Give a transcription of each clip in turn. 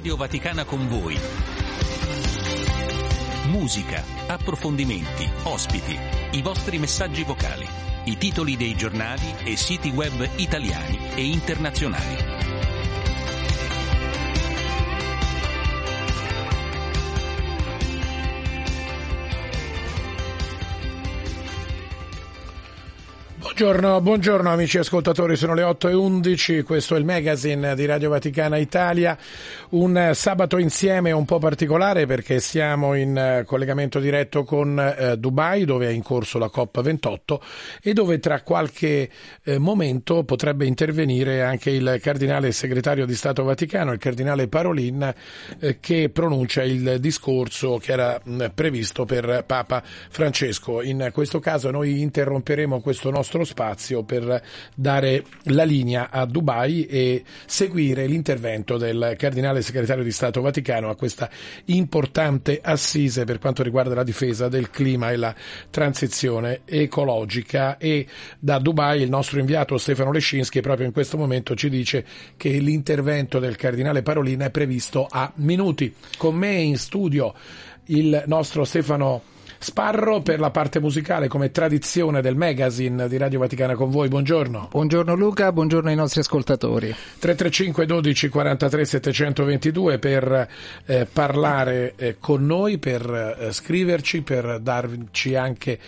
Radio Vaticana con voi. Musica, approfondimenti, ospiti, i vostri messaggi vocali, i titoli dei giornali e siti web italiani e internazionali. Buongiorno, buongiorno, amici ascoltatori, sono le 8 e 11, questo è il magazine di Radio Vaticana Italia, un sabato insieme un po' particolare perché siamo in eh, collegamento diretto con eh, Dubai dove è in corso la COP28 e dove tra qualche eh, momento potrebbe intervenire anche il cardinale segretario di Stato Vaticano, il cardinale Parolin, eh, che pronuncia il discorso che era previsto per Papa Francesco. In questo caso noi interromperemo questo nostro spazio per dare la linea a Dubai e seguire l'intervento del cardinale segretario di Stato Vaticano a questa importante assise per quanto riguarda la difesa del clima e la transizione ecologica e da Dubai il nostro inviato Stefano Lescinski proprio in questo momento ci dice che l'intervento del cardinale Parolina è previsto a minuti. Con me in studio il nostro Stefano Sparro per la parte musicale come tradizione del magazine di Radio Vaticana con voi. Buongiorno. Buongiorno Luca, buongiorno ai nostri ascoltatori. 335 12 43 722 per eh, parlare eh, con noi, per eh, scriverci, per darci anche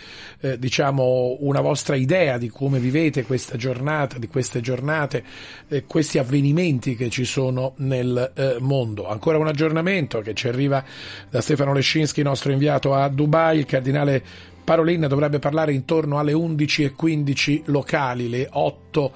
eh, diciamo una vostra idea di come vivete questa giornata, di queste giornate, eh, questi avvenimenti che ci sono nel eh, mondo. Ancora un aggiornamento che ci arriva da Stefano Lescinski, nostro inviato a Dubai il cardinale Parolin dovrebbe parlare intorno alle 11.15 locali, le 8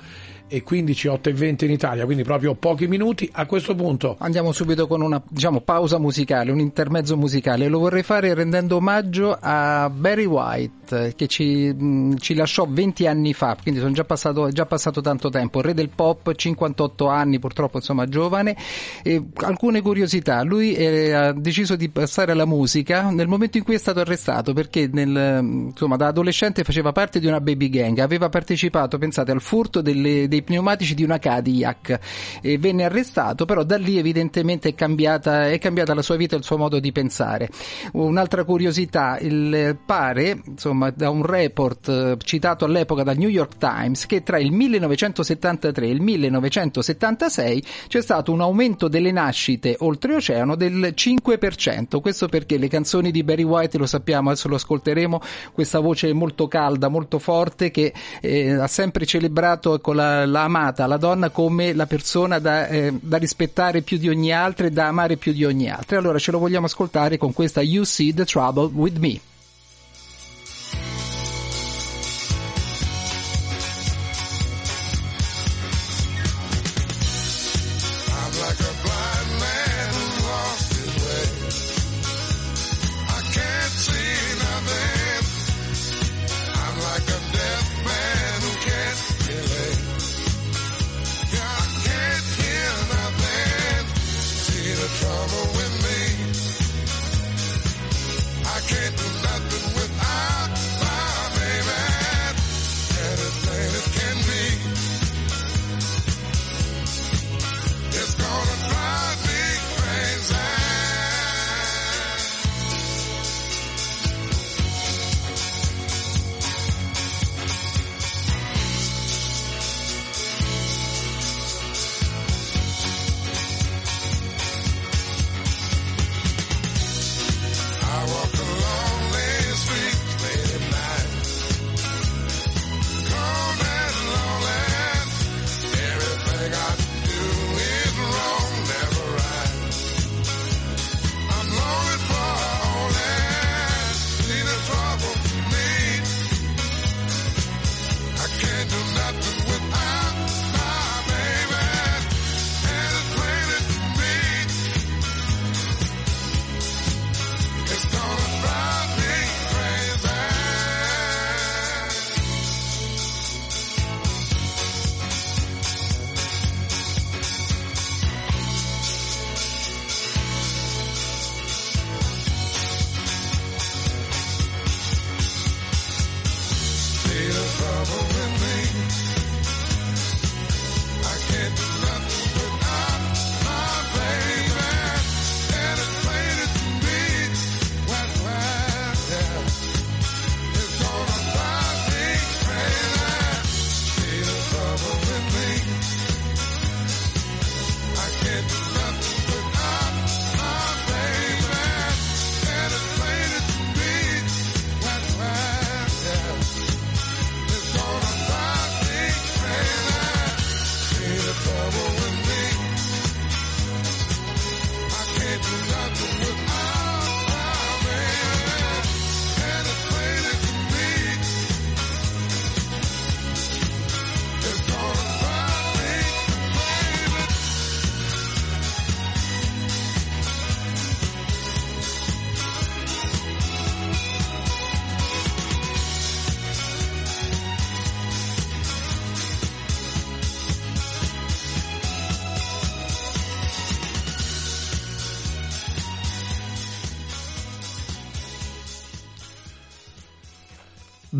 e 15, 8 e 20 in Italia, quindi proprio pochi minuti. A questo punto andiamo subito con una diciamo, pausa musicale, un intermezzo musicale. Lo vorrei fare rendendo omaggio a Barry White che ci, mh, ci lasciò 20 anni fa, quindi sono già passato, già passato tanto tempo. Re del pop, 58 anni, purtroppo insomma giovane. E alcune curiosità, lui è, ha deciso di passare alla musica nel momento in cui è stato arrestato perché nel, insomma, da adolescente faceva parte di una baby gang, aveva partecipato, pensate, al furto delle, dei pneumatici di una Cadillac e venne arrestato, però da lì evidentemente è cambiata, è cambiata la sua vita e il suo modo di pensare. Un'altra curiosità, il, pare, insomma, da un report eh, citato all'epoca dal New York Times, che tra il 1973 e il 1976 c'è stato un aumento delle nascite oltreoceano del 5%. Questo perché le canzoni di Barry White, lo sappiamo, adesso lo ascolteremo, questa voce molto calda, molto forte che eh, ha sempre celebrato con la la amata, la donna come la persona da, eh, da rispettare più di ogni altra e da amare più di ogni altra. Allora ce lo vogliamo ascoltare con questa You See the Trouble with Me.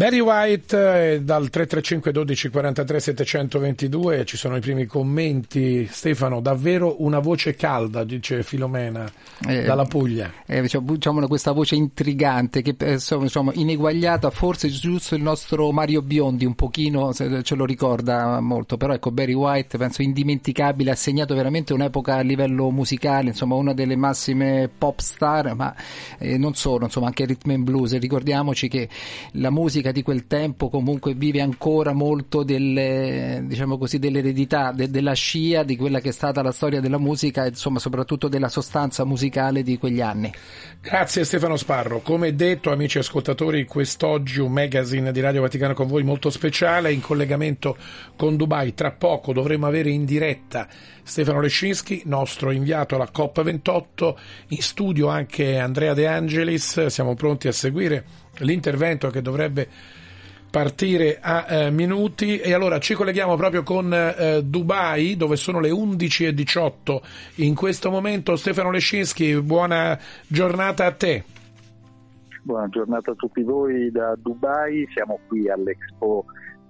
Barry White eh, dal 335 12 43 722 ci sono i primi commenti. Stefano davvero una voce calda dice Filomena eh, dalla Puglia. eh, diciamo, questa voce intrigante che eh, insomma ineguagliata forse giusto il nostro Mario Biondi un pochino ce lo ricorda molto però ecco Barry White penso indimenticabile ha segnato veramente un'epoca a livello musicale insomma una delle massime pop star ma eh, non solo insomma anche rhythm and blues. Ricordiamoci che la musica di quel tempo comunque vive ancora molto delle, diciamo così, dell'eredità, de, della scia di quella che è stata la storia della musica e insomma soprattutto della sostanza musicale di quegli anni. Grazie Stefano Sparro. Come detto amici ascoltatori, quest'oggi un magazine di Radio Vaticano con voi molto speciale in collegamento con Dubai. Tra poco dovremo avere in diretta Stefano Lescinski, nostro inviato alla COP28, in studio anche Andrea De Angelis. Siamo pronti a seguire l'intervento che dovrebbe partire a eh, minuti. E allora ci colleghiamo proprio con eh, Dubai dove sono le 11.18 in questo momento Stefano Lescinski buona giornata a te. Buona giornata a tutti voi da Dubai. Siamo qui all'Expo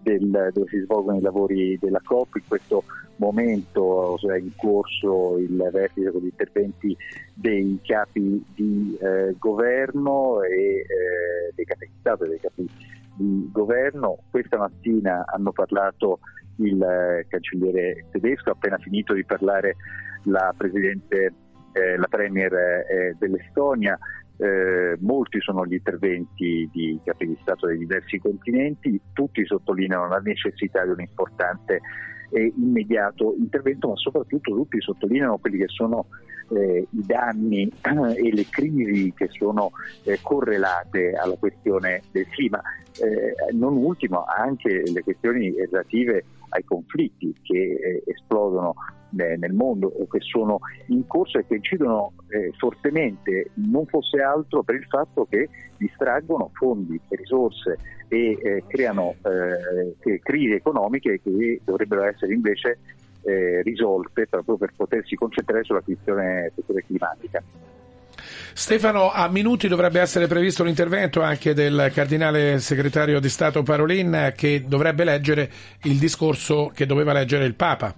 del, dove si svolgono i lavori della COP in questo momento è in corso il vertice con gli interventi dei capi di eh, governo e eh, dei capi di Stato e dei capi di governo. Questa mattina hanno parlato il eh, cancelliere tedesco, ha appena finito di parlare la Presidente, eh, la Premier eh, dell'Estonia. Eh, molti sono gli interventi di capi di Stato dei diversi continenti, tutti sottolineano la necessità di un importante e immediato intervento, ma soprattutto tutti sottolineano quelli che sono eh, i danni e le crisi che sono eh, correlate alla questione del clima. Eh, non ultimo anche le questioni relative ai conflitti che eh, esplodono nel mondo o che sono in corso e che incidono eh, fortemente, non fosse altro per il fatto che distraggono fondi e risorse e eh, creano eh, crisi economiche che dovrebbero essere invece eh, risolte proprio per potersi concentrare sulla questione climatica. Stefano, a minuti dovrebbe essere previsto l'intervento anche del cardinale segretario di Stato Parolin che dovrebbe leggere il discorso che doveva leggere il Papa.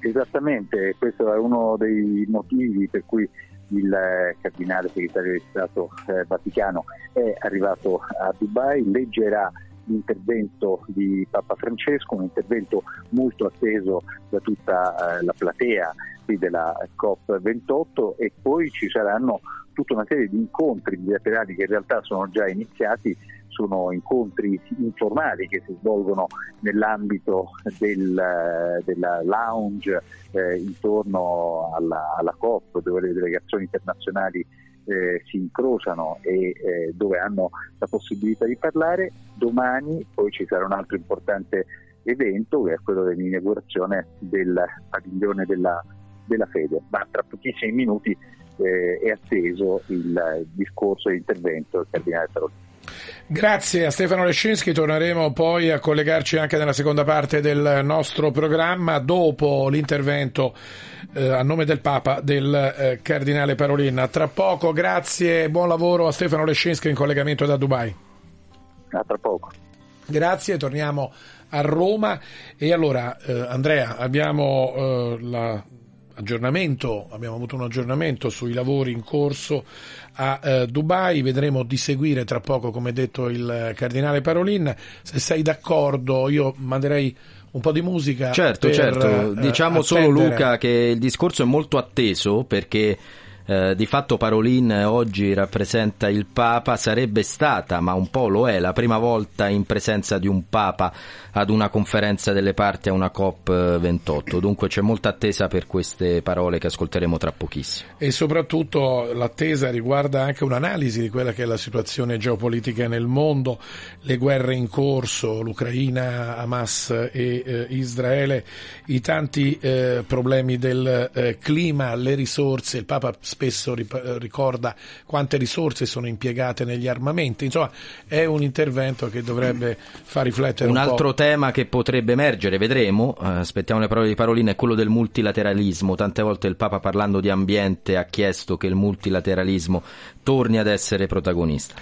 Esattamente, questo è uno dei motivi per cui il eh, cardinale segretario di Stato eh, Vaticano è arrivato a Dubai, leggerà l'intervento di Papa Francesco, un intervento molto atteso da tutta eh, la platea della COP28 e poi ci saranno tutta una serie di incontri bilaterali che in realtà sono già iniziati sono incontri informali che si svolgono nell'ambito del, della lounge eh, intorno alla, alla, COP dove le delegazioni internazionali eh, si incrociano e eh, dove hanno la possibilità di parlare. Domani poi ci sarà un altro importante evento che è quello dell'inaugurazione del padiglione della, della fede, ma tra pochissimi minuti eh, è atteso il discorso e l'intervento del Cardinale Tarolini. Grazie a Stefano Lescinski, torneremo poi a collegarci anche nella seconda parte del nostro programma dopo l'intervento eh, a nome del Papa del eh, Cardinale Parolin. Tra poco, grazie e buon lavoro a Stefano Lescinski in collegamento da Dubai. A tra poco. Grazie, torniamo a Roma e allora eh, Andrea abbiamo eh, la aggiornamento, abbiamo avuto un aggiornamento sui lavori in corso a eh, Dubai, vedremo di seguire tra poco, come detto il cardinale Parolin. Se sei d'accordo, io manderei un po' di musica. Certo, per, certo. Eh, diciamo attendere. solo Luca che il discorso è molto atteso perché eh, di fatto Parolin oggi rappresenta il Papa, sarebbe stata, ma un po' lo è, la prima volta in presenza di un Papa ad una conferenza delle parti a una COP28. Dunque c'è molta attesa per queste parole che ascolteremo tra pochissimo. E soprattutto l'attesa riguarda anche un'analisi di quella che è la situazione geopolitica nel mondo, le guerre in corso, l'Ucraina, Hamas e eh, Israele, i tanti eh, problemi del eh, clima, le risorse, il Papa spesso ricorda quante risorse sono impiegate negli armamenti, insomma è un intervento che dovrebbe far riflettere un, un altro po'. tema che potrebbe emergere, vedremo, eh, aspettiamo le parole di Parolina, è quello del multilateralismo. Tante volte il Papa parlando di ambiente ha chiesto che il multilateralismo torni ad essere protagonista.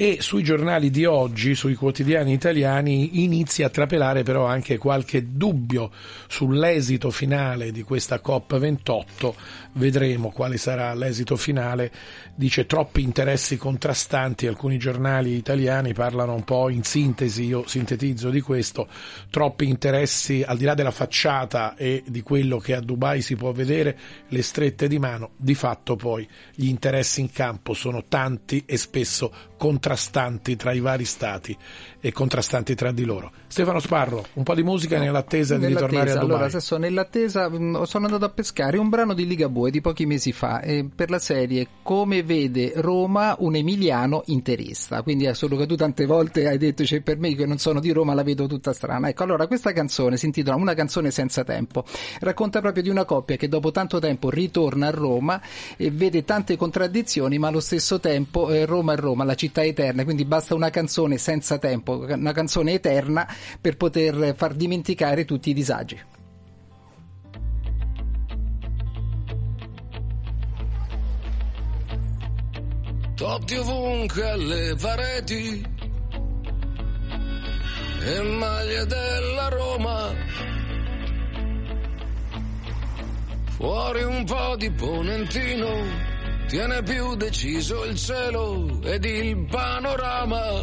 E sui giornali di oggi, sui quotidiani italiani, inizia a trapelare però anche qualche dubbio sull'esito finale di questa COP28. Vedremo quale sarà l'esito finale. Dice troppi interessi contrastanti, alcuni giornali italiani parlano un po' in sintesi, io sintetizzo di questo, troppi interessi al di là della facciata e di quello che a Dubai si può vedere, le strette di mano, di fatto poi gli interessi in campo sono tanti e spesso contrastanti tra i vari stati e contrastanti tra di loro. Stefano Sparro, un po' di musica nell'attesa, di ritornare a Dubai. Allora, adesso nell'attesa mm, sono andato a pescare un brano di Ligabue di pochi mesi fa eh, per la serie Come vede Roma un emiliano interista. Quindi solo che tu tante volte hai detto cioè, per me che non sono di Roma la vedo tutta strana. Ecco, allora questa canzone si intitola Una canzone senza tempo. Racconta proprio di una coppia che dopo tanto tempo ritorna a Roma e vede tante contraddizioni, ma allo stesso tempo eh, Roma è Roma, la città eterna, quindi basta una canzone senza tempo tempo, una canzone eterna per poter far dimenticare tutti i disagi. Totti ovunque alle pareti e maglie della Roma. Fuori un po' di ponentino, tiene più deciso il cielo ed il panorama.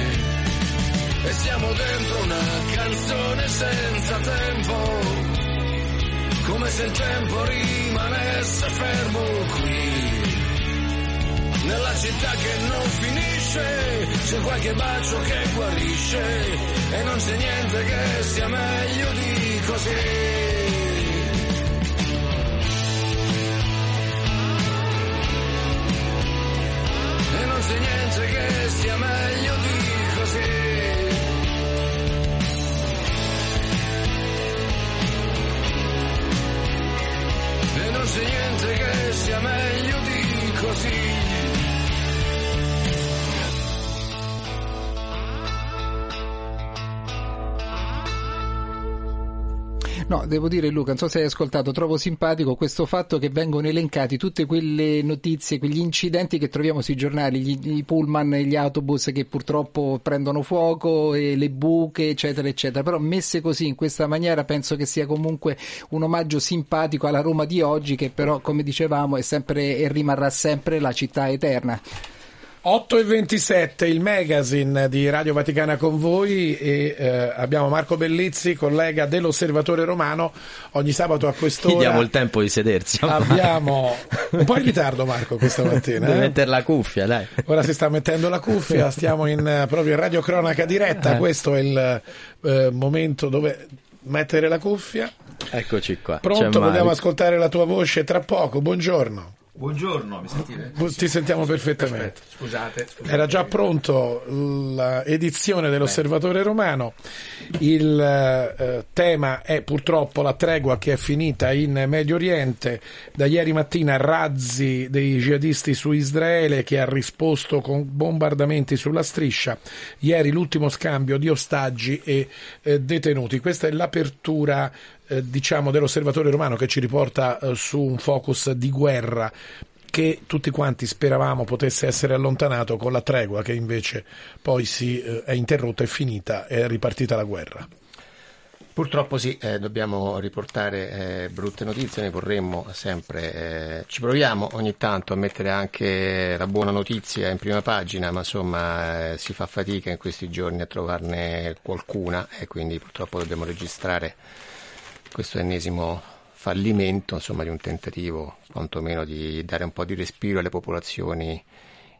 e siamo dentro una canzone senza tempo, come se il tempo rimanesse fermo qui. Nella città che non finisce, c'è qualche bacio che guarisce e non c'è niente che sia meglio di così. No, devo dire Luca, non so se hai ascoltato, trovo simpatico questo fatto che vengono elencati tutte quelle notizie, quegli incidenti che troviamo sui giornali, gli, i pullman gli autobus che purtroppo prendono fuoco, le buche, eccetera, eccetera. Però messe così, in questa maniera, penso che sia comunque un omaggio simpatico alla Roma di oggi, che però, come dicevamo, è sempre e rimarrà sempre la città eterna. 8 e 27, il magazine di Radio Vaticana con voi e eh, abbiamo Marco Bellizzi, collega dell'Osservatore Romano, ogni sabato a quest'ora. Gli diamo il tempo di sedersi. Abbiamo un po' in ritardo Marco questa mattina. Deve eh? mettere la cuffia, dai. Ora si sta mettendo la cuffia, stiamo in, eh, proprio in Radio Cronaca diretta, Eh. questo è il eh, momento dove mettere la cuffia. Eccoci qua. Pronto, vogliamo ascoltare la tua voce tra poco, buongiorno. Buongiorno, mi sentite? Ti sentiamo perfettamente. Scusate, scusate. Era già pronto l'edizione dell'Osservatore Romano. Il eh, tema è purtroppo la tregua che è finita in Medio Oriente. Da ieri mattina razzi dei jihadisti su Israele che ha risposto con bombardamenti sulla striscia. Ieri l'ultimo scambio di ostaggi e eh, detenuti. Questa è l'apertura eh, diciamo dell'Osservatore Romano che ci riporta eh, su un focus di guerra che tutti quanti speravamo potesse essere allontanato con la tregua che invece poi si eh, è interrotta, è finita, è ripartita la guerra. Purtroppo sì, eh, dobbiamo riportare eh, brutte notizie, ne vorremmo sempre, eh, ci proviamo ogni tanto a mettere anche la buona notizia in prima pagina, ma insomma eh, si fa fatica in questi giorni a trovarne qualcuna e quindi purtroppo dobbiamo registrare questo ennesimo fallimento insomma, di un tentativo quantomeno di dare un po' di respiro alle popolazioni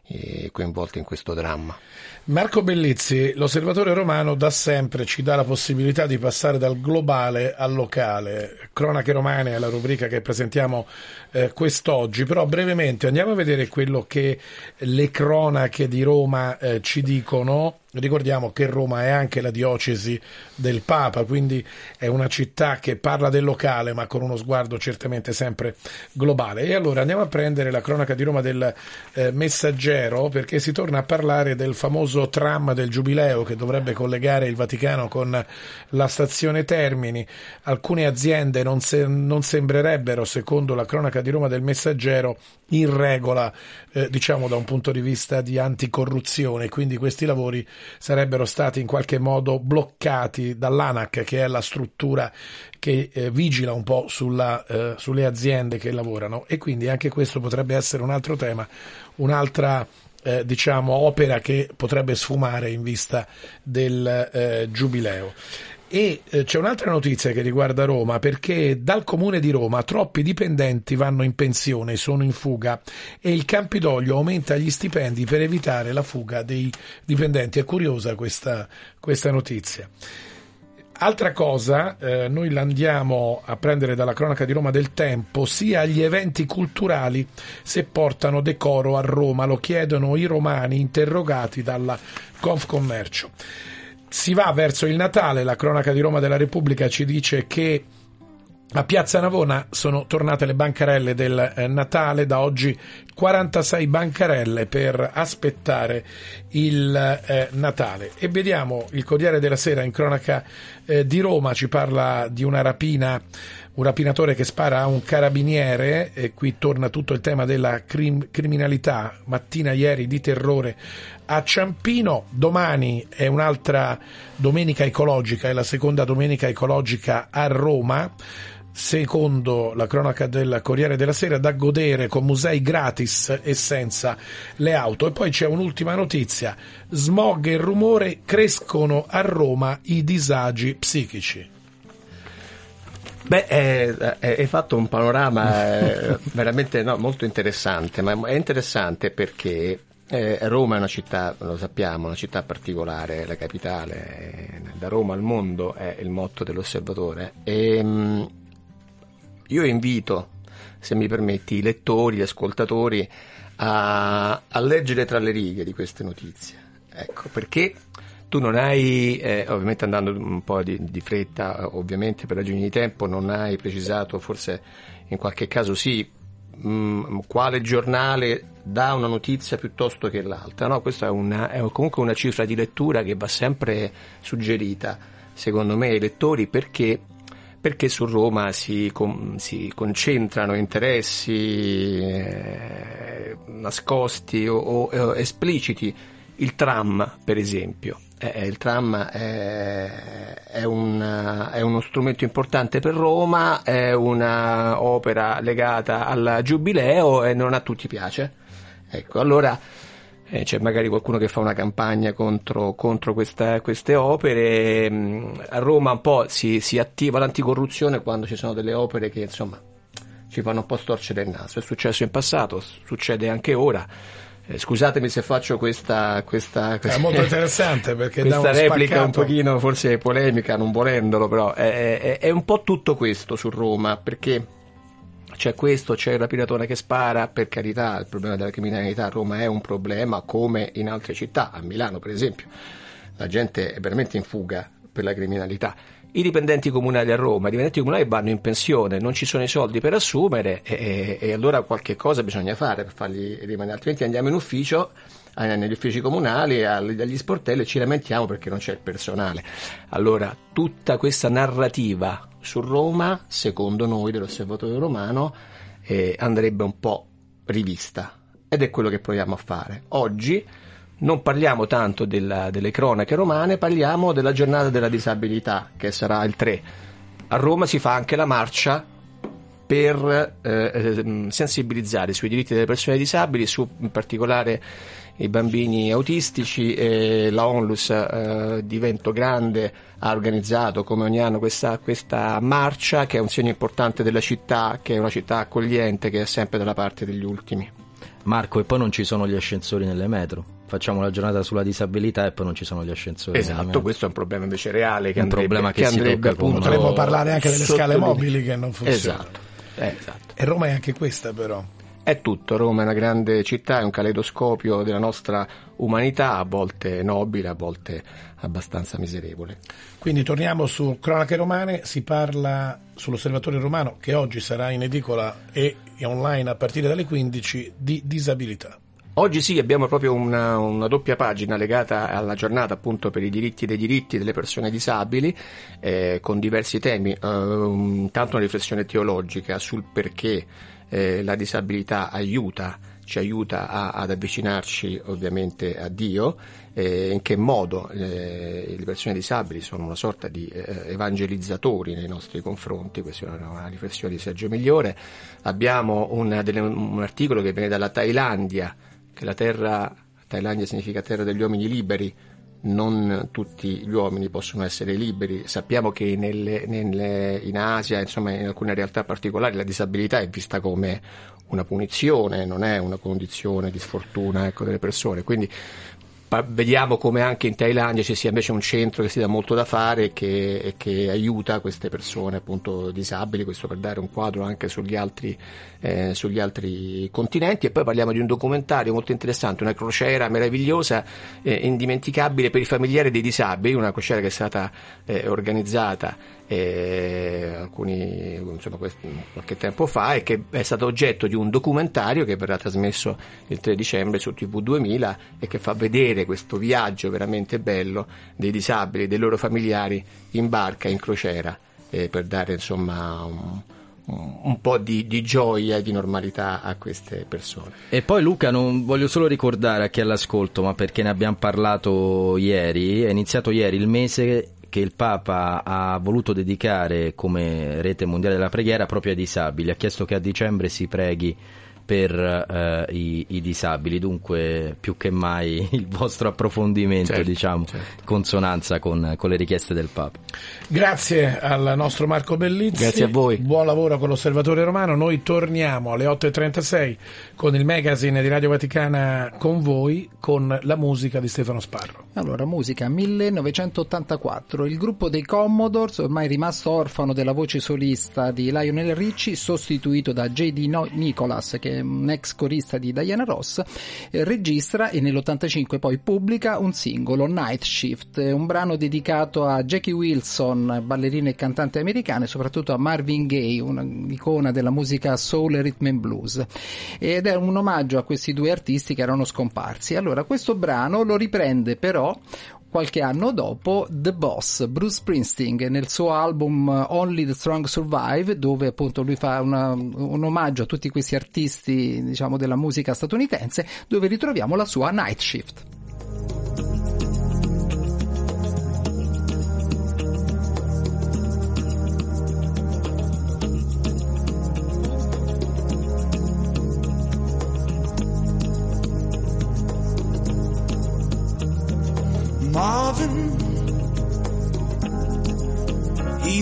eh, coinvolte in questo dramma. Marco Bellizzi, l'osservatore romano da sempre ci dà la possibilità di passare dal globale al locale. Cronache romane è la rubrica che presentiamo eh, quest'oggi, però brevemente andiamo a vedere quello che le cronache di Roma eh, ci dicono. Ricordiamo che Roma è anche la diocesi del Papa, quindi è una città che parla del locale ma con uno sguardo certamente sempre globale. E allora andiamo a prendere la cronaca di Roma del eh, Messaggero perché si torna a parlare del famoso tram del Giubileo che dovrebbe collegare il Vaticano con la stazione Termini. Alcune aziende non, se- non sembrerebbero, secondo la cronaca di Roma del Messaggero, in regola, eh, diciamo da un punto di vista di anticorruzione, quindi questi lavori sarebbero stati in qualche modo bloccati dall'ANAC, che è la struttura che eh, vigila un po' sulla, eh, sulle aziende che lavorano e quindi anche questo potrebbe essere un altro tema, un'altra eh, diciamo opera che potrebbe sfumare in vista del eh, giubileo. E eh, c'è un'altra notizia che riguarda Roma perché dal comune di Roma troppi dipendenti vanno in pensione, sono in fuga e il Campidoglio aumenta gli stipendi per evitare la fuga dei dipendenti. È curiosa questa, questa notizia. Altra cosa, eh, noi la andiamo a prendere dalla cronaca di Roma del Tempo, sia gli eventi culturali se portano decoro a Roma, lo chiedono i romani interrogati dalla Confcommercio. Si va verso il Natale, la cronaca di Roma della Repubblica ci dice che a Piazza Navona sono tornate le bancarelle del eh, Natale, da oggi 46 bancarelle per aspettare il eh, Natale. E vediamo il Corriere della Sera in cronaca eh, di Roma, ci parla di una rapina, un rapinatore che spara a un carabiniere, e qui torna tutto il tema della crim- criminalità, mattina ieri di terrore a Ciampino, domani è un'altra domenica ecologica, è la seconda domenica ecologica a Roma secondo la cronaca del Corriere della Sera, da godere con musei gratis e senza le auto. E poi c'è un'ultima notizia, smog e rumore crescono a Roma i disagi psichici. Beh, eh, eh, hai fatto un panorama eh, veramente no, molto interessante, ma è interessante perché eh, Roma è una città, lo sappiamo, una città particolare, la capitale, eh, da Roma al mondo è il motto dell'osservatore. E, mh, io invito, se mi permetti, i lettori, gli ascoltatori a, a leggere tra le righe di queste notizie. Ecco, perché tu non hai, eh, ovviamente andando un po' di, di, fretta, ovviamente per ragioni di tempo, non hai precisato, forse in qualche caso sì, mh, quale giornale dà una notizia piuttosto che l'altra. No, questa è, una, è comunque una cifra di lettura che va sempre suggerita, secondo me, ai lettori perché perché su Roma si, com- si concentrano interessi eh, nascosti o, o, espliciti. Il tram, per esempio. Eh, eh il tram è, è, un, è, uno strumento importante per Roma, è un'opera legata al giubileo e non a tutti piace. Ecco, allora eh, c'è magari qualcuno che fa una campagna contro, contro questa, queste opere. Mm, a Roma un po' si, si, attiva l'anticorruzione quando ci sono delle opere che insomma ci fanno un po' storcere il naso. È successo in passato, succede anche ora. Eh, scusatemi se faccio questa, questa, questa è molto interessante perché questa replica spaccato. un pochino forse polemica, non volendolo, però è, è, è un po' tutto questo su Roma perché c'è questo, c'è il rapidatore che spara, per carità, il problema della criminalità a Roma è un problema come in altre città, a Milano per esempio, la gente è veramente in fuga per la criminalità. I dipendenti comunali a Roma, i dipendenti comunali vanno in pensione, non ci sono i soldi per assumere e, e allora qualche cosa bisogna fare per farli rimanere, altrimenti andiamo in ufficio eh, negli uffici comunali, agli sportelli e ci lamentiamo perché non c'è il personale. Allora, tutta questa narrativa su Roma, secondo noi dell'Osservatorio Romano, eh, andrebbe un po' rivista ed è quello che proviamo a fare. Oggi non parliamo tanto della, delle cronache romane, parliamo della giornata della disabilità, che sarà il 3. A Roma si fa anche la marcia per eh, eh sensibilizzare sui diritti delle persone disabili, su in particolare i bambini autistici e la Onlus eh, di Vento Grande ha organizzato come ogni anno questa, questa, marcia che è un segno importante della città, che è una città accogliente, che è sempre dalla parte degli ultimi. Marco, e poi non ci sono gli ascensori nelle metro. Facciamo la giornata sulla disabilità e poi non ci sono gli ascensori. Esatto, questo è un problema invece reale che un andrebbe, problema che, che andrebbe appunto. Potremmo parlare anche delle scale mobili che non funzionano. Esatto. Eh, esatto. E Roma è anche questa però. È tutto, Roma è una grande città, è un caleidoscopio della nostra umanità, a volte nobile, a volte abbastanza miserevole. Quindi torniamo su Cronache Romane, si parla sull'Osservatorio Romano che oggi sarà in edicola e online a partire dalle 15 di disabilità. Oggi sì, abbiamo proprio una, una, doppia pagina legata alla giornata appunto per i diritti dei diritti delle persone disabili eh, con diversi temi, uh, intanto una riflessione teologica sul perché eh, la disabilità aiuta, ci aiuta a, ad avvicinarci ovviamente a Dio, eh, in che modo eh, le persone disabili sono una sorta di eh, evangelizzatori nei nostri confronti, questa è una, una riflessione di Sergio Migliore. Abbiamo delle, un articolo che viene dalla Thailandia, che la terra, Thailandia significa terra degli uomini liberi, non tutti gli uomini possono essere liberi. Sappiamo che nelle, nelle, in Asia, insomma, in alcune realtà particolari, la disabilità è vista come una punizione, non è una condizione di sfortuna ecco, delle persone. Quindi vediamo come anche in Thailandia ci sia invece un centro che si dà molto da fare e che, che, aiuta queste persone appunto disabili, questo per dare un quadro anche sugli altri, eh, sugli altri continenti. E poi parliamo di un documentario molto interessante, una crociera meravigliosa, eh, indimenticabile per i familiari dei disabili, una crociera che è stata eh, organizzata eh, alcuni, insomma, qualche tempo fa e che è stato oggetto di un documentario che verrà trasmesso il 3 dicembre su TV 2000 e che fa vedere questo viaggio veramente bello dei disabili, dei loro familiari in barca, in crociera, eh, per dare insomma un, un po' di, di, gioia e di normalità a queste persone. E poi Luca, non voglio solo ricordare a chi è all'ascolto, ma perché ne abbiamo parlato ieri, è iniziato ieri il mese che il Papa ha voluto dedicare come rete mondiale della preghiera proprio ai disabili. Ha chiesto che a dicembre si preghi per eh, i, i, disabili, dunque più che mai il vostro approfondimento, certo, diciamo, certo. consonanza con, con, le richieste del Papa. Grazie al nostro Marco Bellizzi. Grazie a voi. Buon lavoro con l'Osservatore Romano. Noi torniamo alle 8.36 con il magazine di Radio Vaticana con voi, con la musica di Stefano Sparro. Allora, musica 1984. Il gruppo dei Commodores, ormai rimasto orfano della voce solista di Lionel Ricci, sostituito da J.D. Nicholas, che è un ex corista di Diana Ross, eh, registra e nell'85 poi pubblica un singolo, Night Shift, un brano dedicato a Jackie Wilson, ballerina e cantante americana, e soprattutto a Marvin Gaye, un'icona della musica soul e rhythm and blues. Ed è un omaggio a questi due artisti che erano scomparsi. Allora, questo brano lo riprende però qualche anno dopo The Boss, Bruce Springsteen, nel suo album Only the Strong Survive, dove appunto lui fa una, un omaggio a tutti questi artisti diciamo, della musica statunitense, dove ritroviamo la sua Night Shift.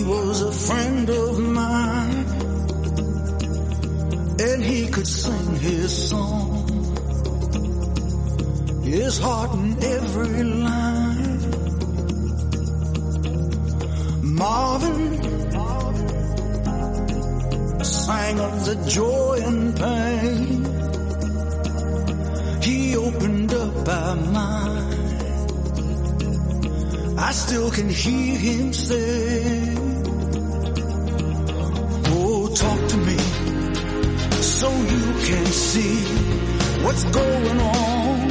He was a friend of mine, and he could sing his song, his heart in every line. Marvin sang of the joy and pain. He opened up our mind. I still can hear him say, can see what's going on.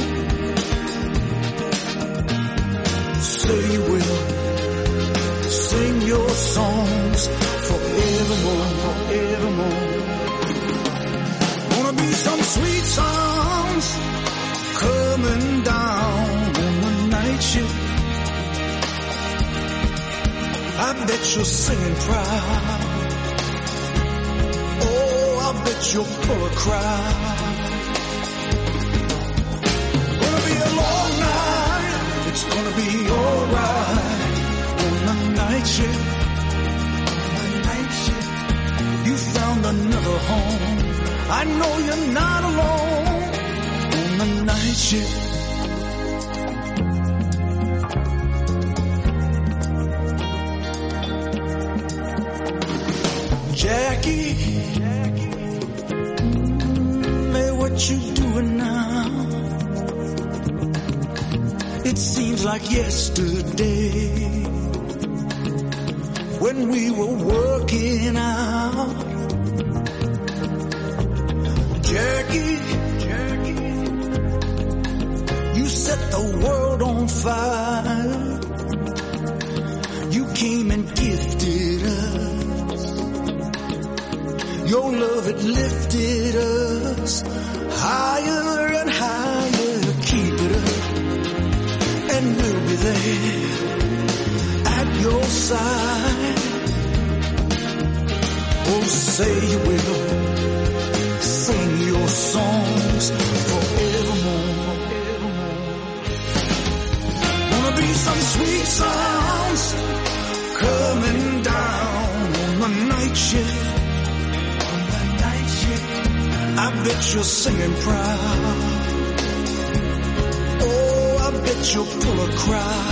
Say you will sing your songs forevermore, forevermore. Gonna be some sweet songs coming down on the night shift. I bet you're singing proud. Oh, bet you'll pull a crowd. Gonna be a long night. It's gonna be alright oh, on the night shift. On the night shift. You found another home. I know you're not alone oh, on the night shift. Like yesterday when we were working out. Singing proud. Oh, I bet you'll pull a crowd.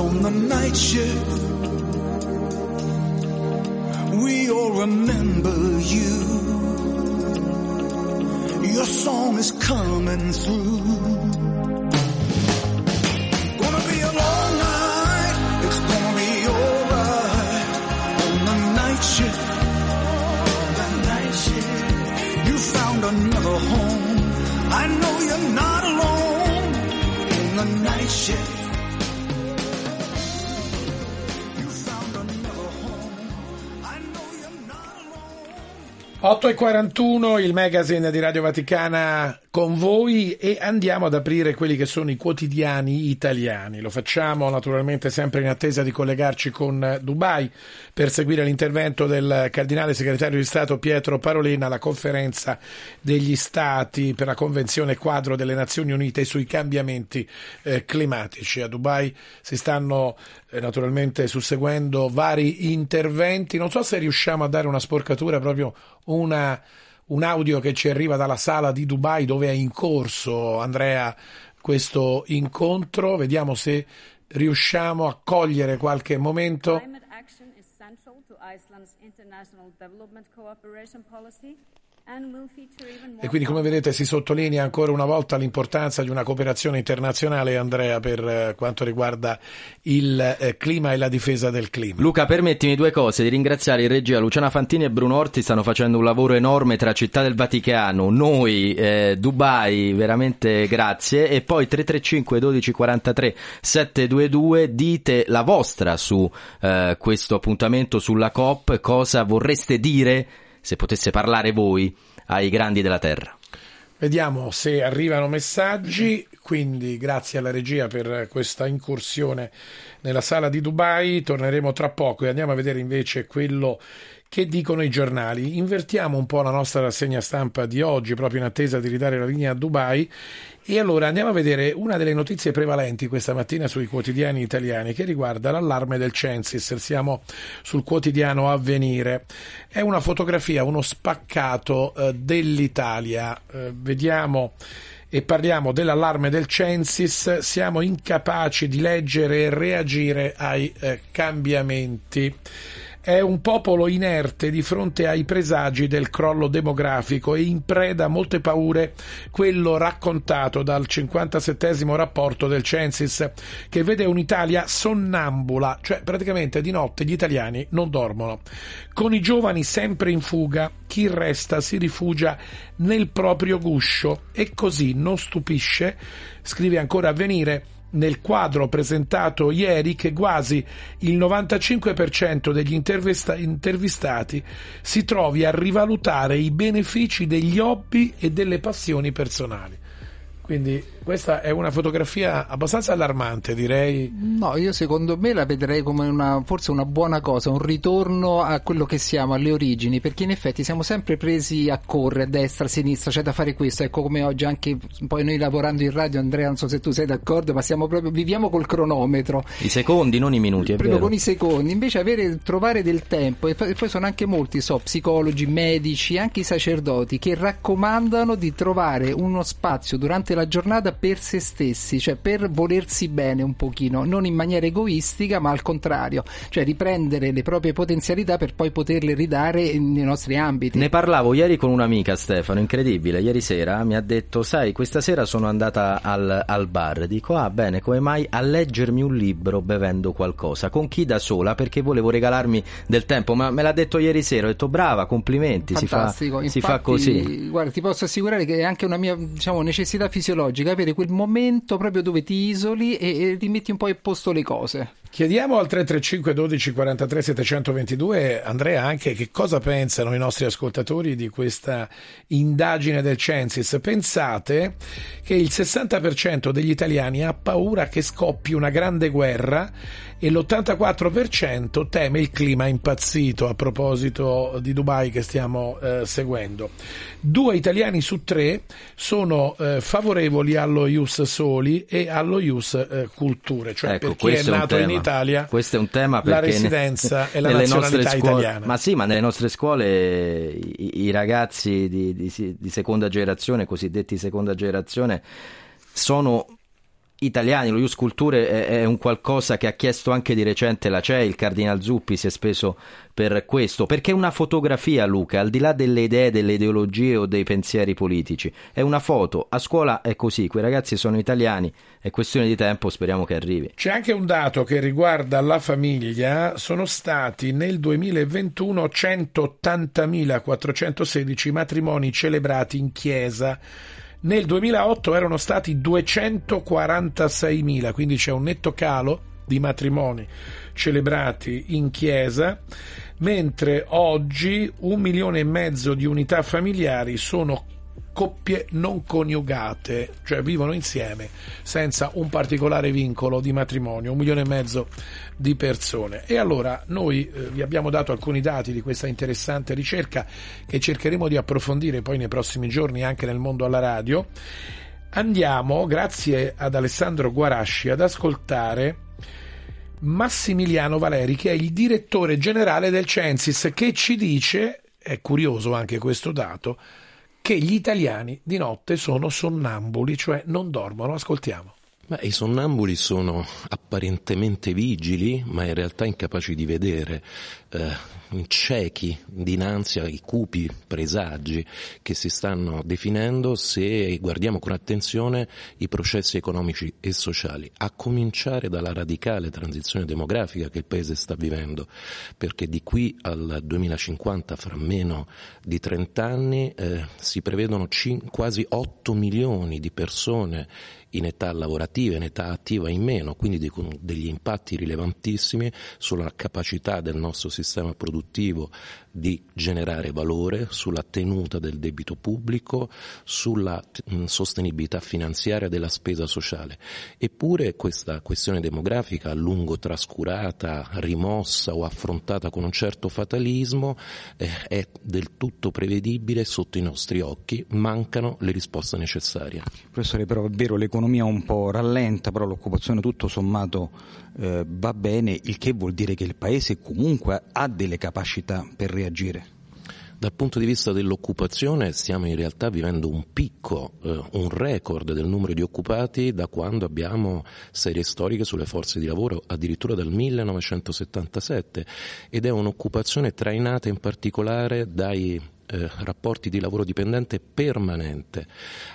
On the night shift. 8.41 il magazine di Radio Vaticana con voi e andiamo ad aprire quelli che sono i quotidiani italiani. Lo facciamo naturalmente sempre in attesa di collegarci con Dubai per seguire l'intervento del cardinale segretario di Stato Pietro Parolin alla conferenza degli Stati per la Convenzione quadro delle Nazioni Unite sui cambiamenti eh, climatici. A Dubai si stanno eh, naturalmente susseguendo vari interventi. Non so se riusciamo a dare una sporcatura, proprio una un audio che ci arriva dalla sala di Dubai dove è in corso, Andrea, questo incontro. Vediamo se riusciamo a cogliere qualche momento. E quindi come vedete si sottolinea ancora una volta l'importanza di una cooperazione internazionale, Andrea, per eh, quanto riguarda il eh, clima e la difesa del clima. Luca, permettimi due cose, di ringraziare in regia Luciana Fantini e Bruno Orti, stanno facendo un lavoro enorme tra Città del Vaticano, noi, eh, Dubai, veramente grazie, e poi 335 12 43 722 dite la vostra su eh, questo appuntamento sulla COP, cosa vorreste dire se potesse parlare voi ai grandi della terra. Vediamo se arrivano messaggi, quindi grazie alla regia per questa incursione nella sala di Dubai, torneremo tra poco e andiamo a vedere invece quello che dicono i giornali. Invertiamo un po' la nostra rassegna stampa di oggi, proprio in attesa di ridare la linea a Dubai. E allora andiamo a vedere una delle notizie prevalenti questa mattina sui quotidiani italiani che riguarda l'allarme del Censis. Siamo sul quotidiano Avvenire. È una fotografia, uno spaccato eh, dell'Italia. Eh, vediamo e parliamo dell'allarme del Censis, siamo incapaci di leggere e reagire ai eh, cambiamenti è un popolo inerte di fronte ai presagi del crollo demografico e in preda a molte paure quello raccontato dal 57 rapporto del Censis che vede un'Italia sonnambula, cioè praticamente di notte gli italiani non dormono. Con i giovani sempre in fuga, chi resta si rifugia nel proprio guscio e così non stupisce, scrive ancora Avvenire, nel quadro presentato ieri che quasi il 95% degli intervista- intervistati si trovi a rivalutare i benefici degli hobby e delle passioni personali. Quindi questa è una fotografia abbastanza allarmante, direi. No, io secondo me la vedrei come una, forse una buona cosa, un ritorno a quello che siamo, alle origini, perché in effetti siamo sempre presi a correre a destra, a sinistra, c'è da fare questo, ecco come oggi anche poi noi lavorando in radio, Andrea, non so se tu sei d'accordo, ma siamo proprio, viviamo col cronometro. I secondi, non i minuti, è proprio vero. con i secondi, invece avere, trovare del tempo, e poi sono anche molti, so, psicologi, medici, anche i sacerdoti, che raccomandano di trovare uno spazio durante la la giornata per se stessi, cioè per volersi bene un pochino, non in maniera egoistica, ma al contrario, cioè riprendere le proprie potenzialità per poi poterle ridare nei nostri ambiti. Ne parlavo ieri con un'amica Stefano, incredibile, ieri sera mi ha detto, sai, questa sera sono andata al, al bar, dico, ah bene, come mai a leggermi un libro bevendo qualcosa, con chi da sola, perché volevo regalarmi del tempo, ma me l'ha detto ieri sera, ho detto brava, complimenti, si fa, Infatti, si fa così. Guarda, ti posso assicurare che è anche una mia diciamo, necessità fisiologica fisiologica, avere quel momento proprio dove ti isoli e, e rimetti un po' a posto le cose. Chiediamo al 335 12 43 722 Andrea anche che cosa pensano i nostri ascoltatori di questa indagine del Censis. Pensate che il 60% degli italiani ha paura che scoppi una grande guerra e l'84% teme il clima impazzito a proposito di Dubai che stiamo eh, seguendo. Due italiani su tre sono eh, favorevoli allo Ius Soli e allo Ius eh, Culture, cioè ecco, per chi è nato in Italia questo è un tema la perché residenza ne, e la nazionalità scuole, italiana. Ma sì, ma nelle nostre scuole i, i ragazzi di, di, di seconda generazione, cosiddetti seconda generazione, sono italiani, lo Ius Culture è, è, un qualcosa che ha chiesto anche di recente la CEI, il Cardinal Zuppi si è speso per questo, perché è una fotografia Luca, al di là delle idee, delle ideologie o dei pensieri politici, è una foto, a scuola è così, quei ragazzi sono italiani, è questione di tempo, speriamo che arrivi. C'è anche un dato che riguarda la famiglia, sono stati nel 2021 180.416 matrimoni celebrati in chiesa nel 2008 erano stati 246.000, quindi c'è un netto calo di matrimoni celebrati in chiesa, mentre oggi un milione e mezzo di unità familiari sono coppie non coniugate, cioè vivono insieme senza un particolare vincolo di matrimonio, un milione e mezzo di persone. E allora noi eh, vi abbiamo dato alcuni dati di questa interessante ricerca che cercheremo di approfondire poi nei prossimi giorni anche nel mondo alla radio. Andiamo, grazie ad Alessandro Guarasci, ad ascoltare Massimiliano Valeri, che è il direttore generale del Censis, che ci dice, è curioso anche questo dato, che gli italiani di notte sono sonnambuli, cioè non dormono. Ascoltiamo. Beh, I sonnambuli sono apparentemente vigili, ma in realtà incapaci di vedere, eh, ciechi dinanzi ai cupi presagi che si stanno definendo se guardiamo con attenzione i processi economici e sociali, a cominciare dalla radicale transizione demografica che il Paese sta vivendo, perché di qui al 2050, fra meno di 30 anni, eh, si prevedono cin- quasi 8 milioni di persone in età lavorativa, in età attiva in meno, quindi con degli impatti rilevantissimi sulla capacità del nostro sistema produttivo di generare valore, sulla tenuta del debito pubblico, sulla sostenibilità finanziaria della spesa sociale. Eppure questa questione demografica a lungo trascurata, rimossa o affrontata con un certo fatalismo eh, è del tutto prevedibile sotto i nostri occhi, mancano le risposte necessarie. Professore, però è vero, l'economia un po' rallenta, però l'occupazione tutto sommato eh, va bene, il che vuol dire che il Paese comunque ha delle capacità per reagire. Dal punto di vista dell'occupazione stiamo in realtà vivendo un picco, eh, un record del numero di occupati da quando abbiamo serie storiche sulle forze di lavoro, addirittura dal 1977, ed è un'occupazione trainata in particolare dai eh, rapporti di lavoro dipendente permanente.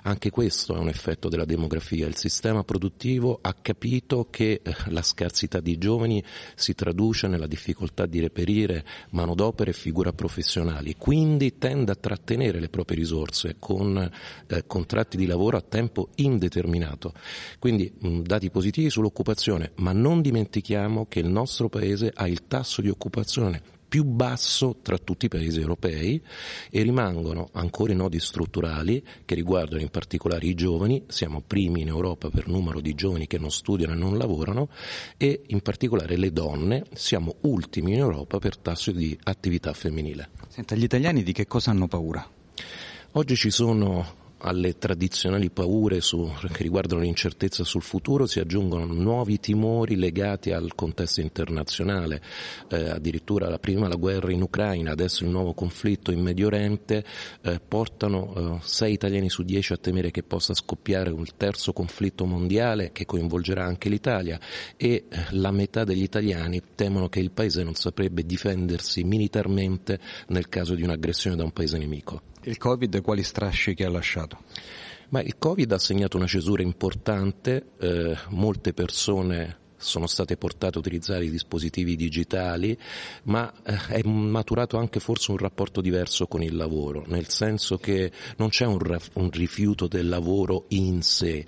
Anche questo è un effetto della demografia. Il sistema produttivo ha capito che eh, la scarsità di giovani si traduce nella difficoltà di reperire manodopera e figura professionali, quindi tende a trattenere le proprie risorse con eh, contratti di lavoro a tempo indeterminato. Quindi mh, dati positivi sull'occupazione, ma non dimentichiamo che il nostro Paese ha il tasso di occupazione più basso tra tutti i paesi europei e rimangono ancora i nodi strutturali che riguardano in particolare i giovani, siamo primi in Europa per numero di giovani che non studiano e non lavorano e in particolare le donne, siamo ultimi in Europa per tasso di attività femminile. Senta, gli italiani di che cosa hanno paura? Oggi ci sono alle tradizionali paure su, che riguardano l'incertezza sul futuro si aggiungono nuovi timori legati al contesto internazionale, eh, addirittura la prima la guerra in Ucraina, adesso il nuovo conflitto in Medio Oriente, eh, portano 6 eh, italiani su 10 a temere che possa scoppiare un terzo conflitto mondiale che coinvolgerà anche l'Italia e eh, la metà degli italiani temono che il paese non saprebbe difendersi militarmente nel caso di un'aggressione da un paese nemico. Il Covid quali strascichi ha lasciato? Ma il Covid ha segnato una cesura importante, eh, molte persone sono state portate a utilizzare i dispositivi digitali, ma eh, è maturato anche forse un rapporto diverso con il lavoro, nel senso che non c'è un, un rifiuto del lavoro in sé,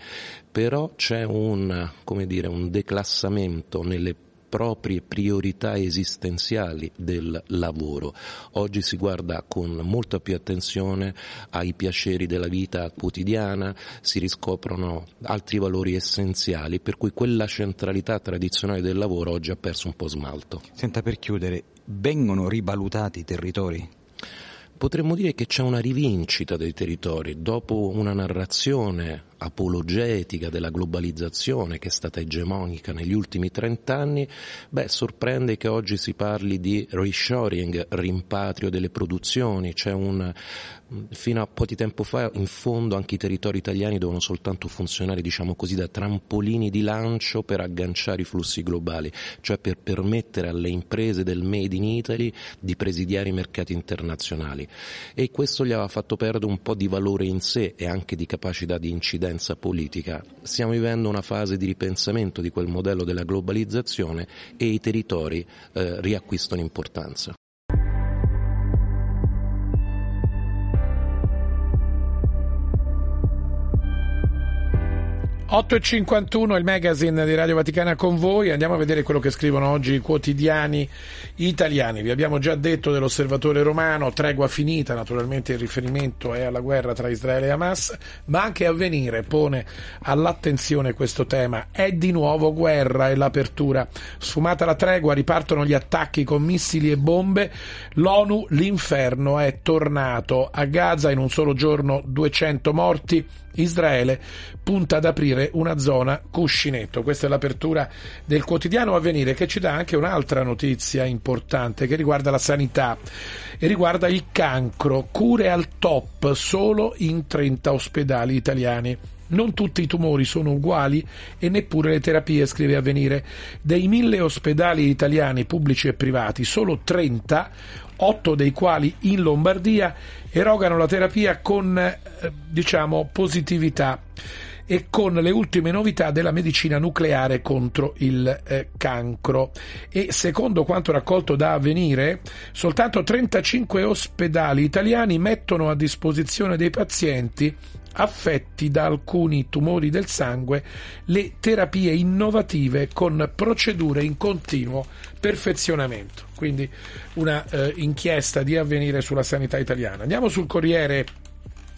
però c'è un, dire, un declassamento nelle proprie priorità esistenziali del lavoro. Oggi si guarda con molta più attenzione ai piaceri della vita quotidiana, si riscoprono altri valori essenziali, per cui quella centralità tradizionale del lavoro oggi ha perso un po' smalto. Senta, per chiudere, vengono rivalutati i territori? Potremmo dire che c'è una rivincita dei territori dopo una narrazione apologetica della globalizzazione che è stata egemonica negli ultimi trent'anni, beh, sorprende che oggi si parli di reshoring, rimpatrio delle produzioni, c'è un, fino a un po' di tempo fa in fondo anche i territori italiani dovevano soltanto funzionare, diciamo così, da trampolini di lancio per agganciare i flussi globali, cioè per permettere alle imprese del Made in Italy di presidiare i mercati internazionali e questo gli aveva fatto perdere un po' di valore in sé e anche di capacità di incidenza politica. Stiamo vivendo una fase di ripensamento di quel modello della globalizzazione e i territori eh, riacquistano importanza. 8.51 il magazine di Radio Vaticana con voi, andiamo a vedere quello che scrivono oggi i quotidiani italiani. Vi abbiamo già detto dell'osservatore romano, tregua finita, naturalmente il riferimento è alla guerra tra Israele e Hamas, ma anche Avvenire pone all'attenzione questo tema. È di nuovo guerra e l'apertura. Sfumata la tregua, ripartono gli attacchi con missili e bombe. L'ONU, l'inferno è tornato. A Gaza in un solo giorno 200 morti. Israele punta ad aprire una zona cuscinetto. Questa è l'apertura del quotidiano Avvenire che ci dà anche un'altra notizia importante che riguarda la sanità e riguarda il cancro, cure al top solo in 30 ospedali italiani. Non tutti i tumori sono uguali e neppure le terapie, scrive Avvenire. Dei mille ospedali italiani pubblici e privati, solo 30, 8 dei quali in Lombardia, erogano la terapia con eh, diciamo positività e con le ultime novità della medicina nucleare contro il eh, cancro. E secondo quanto raccolto da Avvenire, soltanto 35 ospedali italiani mettono a disposizione dei pazienti affetti da alcuni tumori del sangue le terapie innovative con procedure in continuo perfezionamento. Quindi una eh, inchiesta di avvenire sulla sanità italiana. Andiamo sul Corriere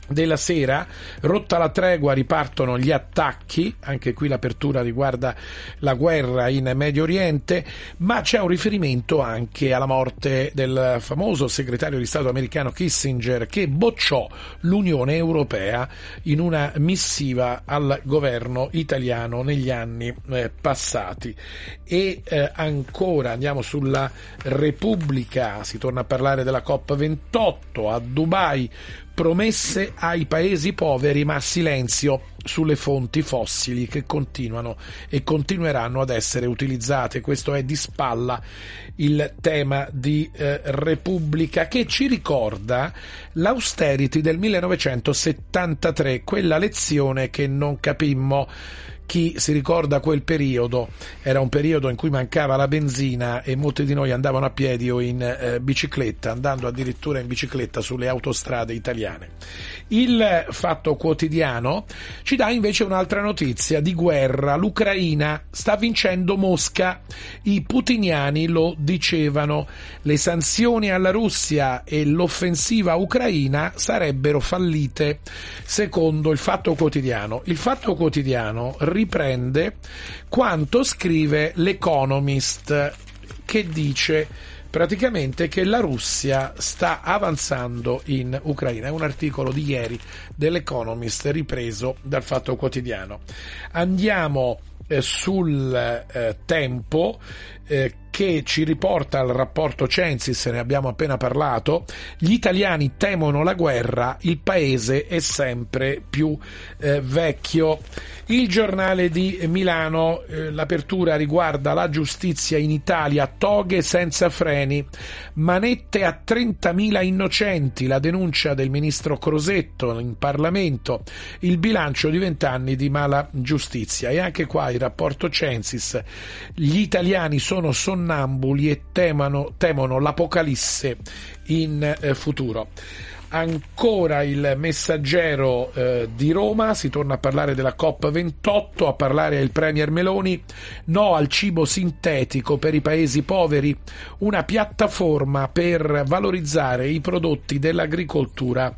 della sera, rotta la tregua, ripartono gli attacchi, anche qui l'apertura riguarda la guerra in Medio Oriente, ma c'è un riferimento anche alla morte del famoso segretario di Stato americano Kissinger che bocciò l'Unione Europea in una missiva al governo italiano negli anni eh, passati. E eh, ancora andiamo sulla Repubblica, si torna a parlare della COP28 a Dubai promesse ai paesi poveri ma silenzio sulle fonti fossili che continuano e continueranno ad essere utilizzate. Questo è di spalla il tema di eh, Repubblica che ci ricorda l'austerity del 1973, quella lezione che non capimmo chi si ricorda quel periodo, era un periodo in cui mancava la benzina e molti di noi andavano a piedi o in eh, bicicletta, andando addirittura in bicicletta sulle autostrade italiane. Il fatto quotidiano ci dà invece un'altra notizia di guerra. L'Ucraina sta vincendo Mosca. I putiniani lo dicevano. Le sanzioni alla Russia e l'offensiva ucraina sarebbero fallite, secondo il fatto quotidiano. Il fatto quotidiano riprende quanto scrive l'Economist che dice praticamente che la Russia sta avanzando in Ucraina. È un articolo di ieri dell'Economist ripreso dal Fatto Quotidiano. Andiamo eh, sul eh, tempo eh, che ci riporta al rapporto Censis, ne abbiamo appena parlato, gli italiani temono la guerra, il paese è sempre più eh, vecchio. Il giornale di Milano, eh, l'apertura riguarda la giustizia in Italia, toghe senza freni, manette a 30.000 innocenti, la denuncia del ministro Crosetto in Parlamento, il bilancio di vent'anni di mala giustizia. E anche qua il rapporto Censis, gli italiani sono sonnambuli sonnambuli e temano, temono l'apocalisse in eh, futuro. Ancora il messaggero eh, di Roma, si torna a parlare della COP28, a parlare il Premier Meloni, no al cibo sintetico per i paesi poveri, una piattaforma per valorizzare i prodotti dell'agricoltura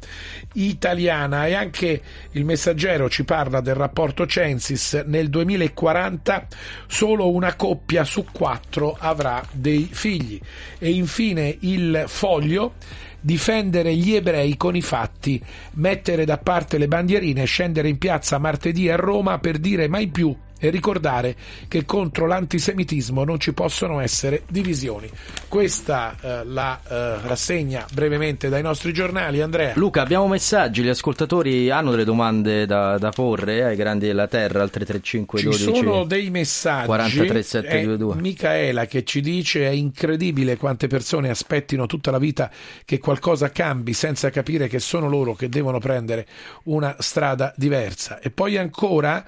italiana. E anche il messaggero ci parla del rapporto Censis, nel 2040 solo una coppia su quattro avrà dei figli. E infine il foglio difendere gli ebrei con i fatti, mettere da parte le bandierine scendere in piazza martedì a Roma per dire mai più e ricordare che contro l'antisemitismo non ci possono essere divisioni. Questa eh, la eh, rassegna brevemente dai nostri giornali. Andrea. Luca, abbiamo messaggi, gli ascoltatori hanno delle domande da, da porre eh, ai grandi della terra al 335 12 Ci sono dei messaggi. 43722. È Micaela che ci dice è incredibile quante persone aspettino tutta la vita che qualcosa cambi senza capire che sono loro che devono prendere una strada diversa. E poi ancora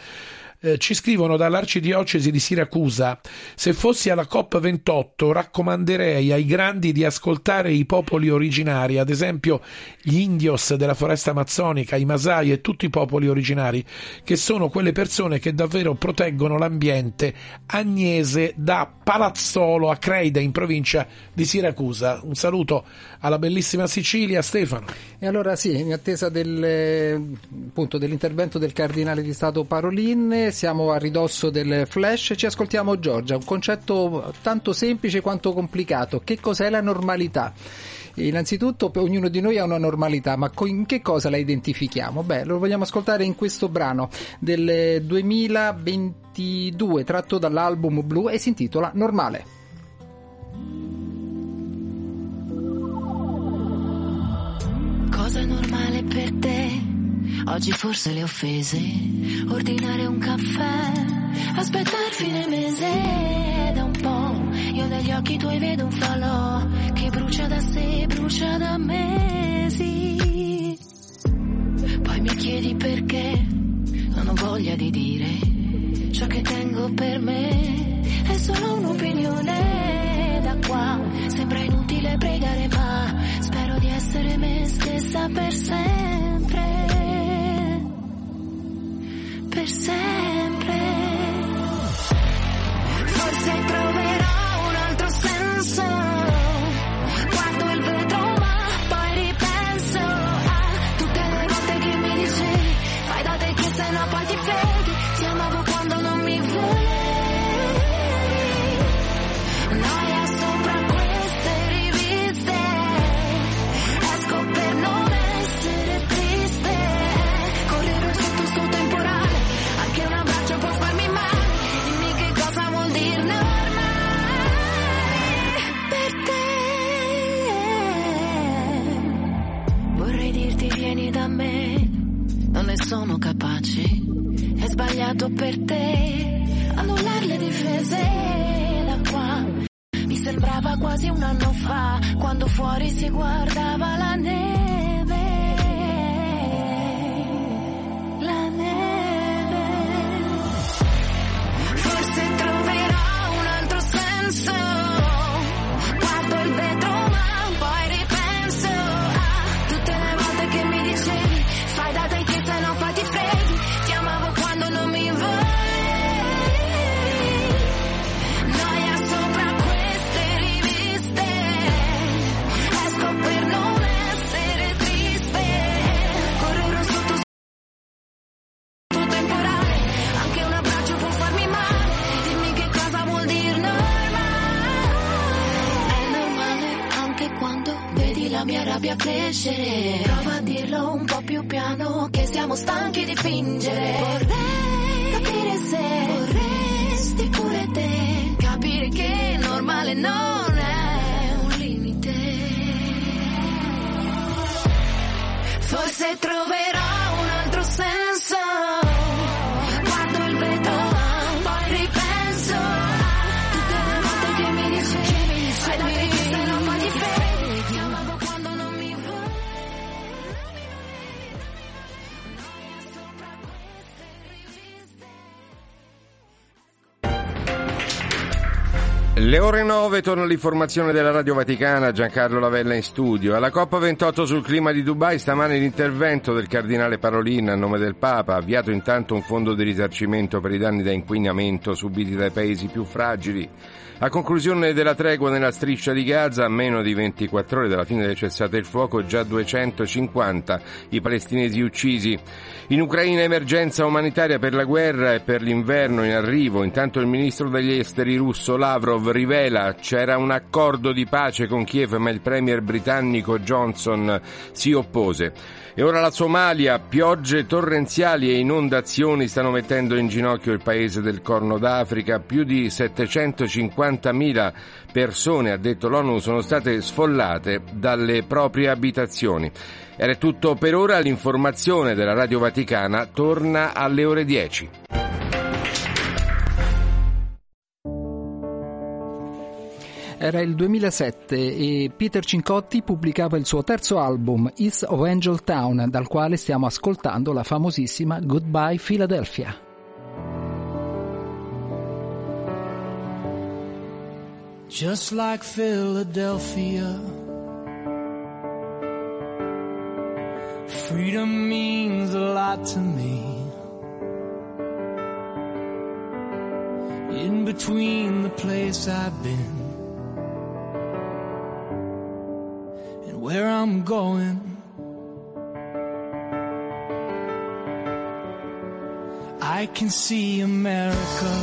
eh, ci scrivono dall'arcidiocesi di Siracusa: Se fossi alla COP28 raccomanderei ai grandi di ascoltare i popoli originari, ad esempio gli indios della foresta amazzonica, i masai e tutti i popoli originari, che sono quelle persone che davvero proteggono l'ambiente. Agnese da Palazzolo a Creide in provincia di Siracusa. Un saluto alla bellissima Sicilia, Stefano. E allora sì, in attesa del, appunto, dell'intervento del cardinale di Stato Parolin, siamo a ridosso del flash, ci ascoltiamo Giorgia, un concetto tanto semplice quanto complicato. Che cos'è la normalità? Innanzitutto ognuno di noi ha una normalità, ma in che cosa la identifichiamo? Beh, lo vogliamo ascoltare in questo brano del 2022 tratto dall'album Blue e si intitola Normale. Cosa è normale per te? Oggi forse le offese, ordinare un caffè, aspettare fine mese da un po'. Io negli occhi tuoi vedo un falò che brucia da sé, brucia da mesi. Poi mi chiedi perché non ho voglia di dire ciò che tengo per me. È solo un'opinione da qua. Sembra inutile pregare, ma spero di essere me stessa per sempre. Per sempre. Forse troverò sbagliato per te. Annullare le difese da qua. Mi sembrava quasi un anno fa, quando fuori si guardava la neve. 9 torna l'informazione della Radio Vaticana, Giancarlo Lavella in studio. Alla COP28 sul clima di Dubai stamane l'intervento del cardinale Parolin a nome del Papa, ha avviato intanto un fondo di risarcimento per i danni da inquinamento subiti dai paesi più fragili. A conclusione della tregua nella striscia di Gaza, a meno di 24 ore dalla fine del cessate il fuoco, già 250 i palestinesi uccisi. In Ucraina emergenza umanitaria per la guerra e per l'inverno in arrivo. Intanto il ministro degli esteri russo Lavrov rivela c'era un accordo di pace con Kiev ma il premier britannico Johnson si oppose. E ora la Somalia, piogge torrenziali e inondazioni stanno mettendo in ginocchio il paese del Corno d'Africa. Più di 750.000 persone, ha detto l'ONU, sono state sfollate dalle proprie abitazioni. Era tutto per ora, l'informazione della Radio Vaticana torna alle ore 10. Era il 2007 e Peter Cincotti pubblicava il suo terzo album, East of Angel Town, dal quale stiamo ascoltando la famosissima Goodbye Philadelphia. Just like Philadelphia, freedom means a lot to me. In between the place I've been where I'm going. I can see America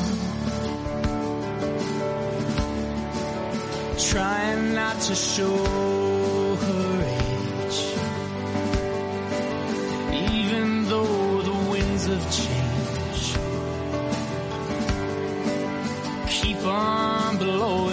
trying not to show her age, even though the winds of change keep on blowing.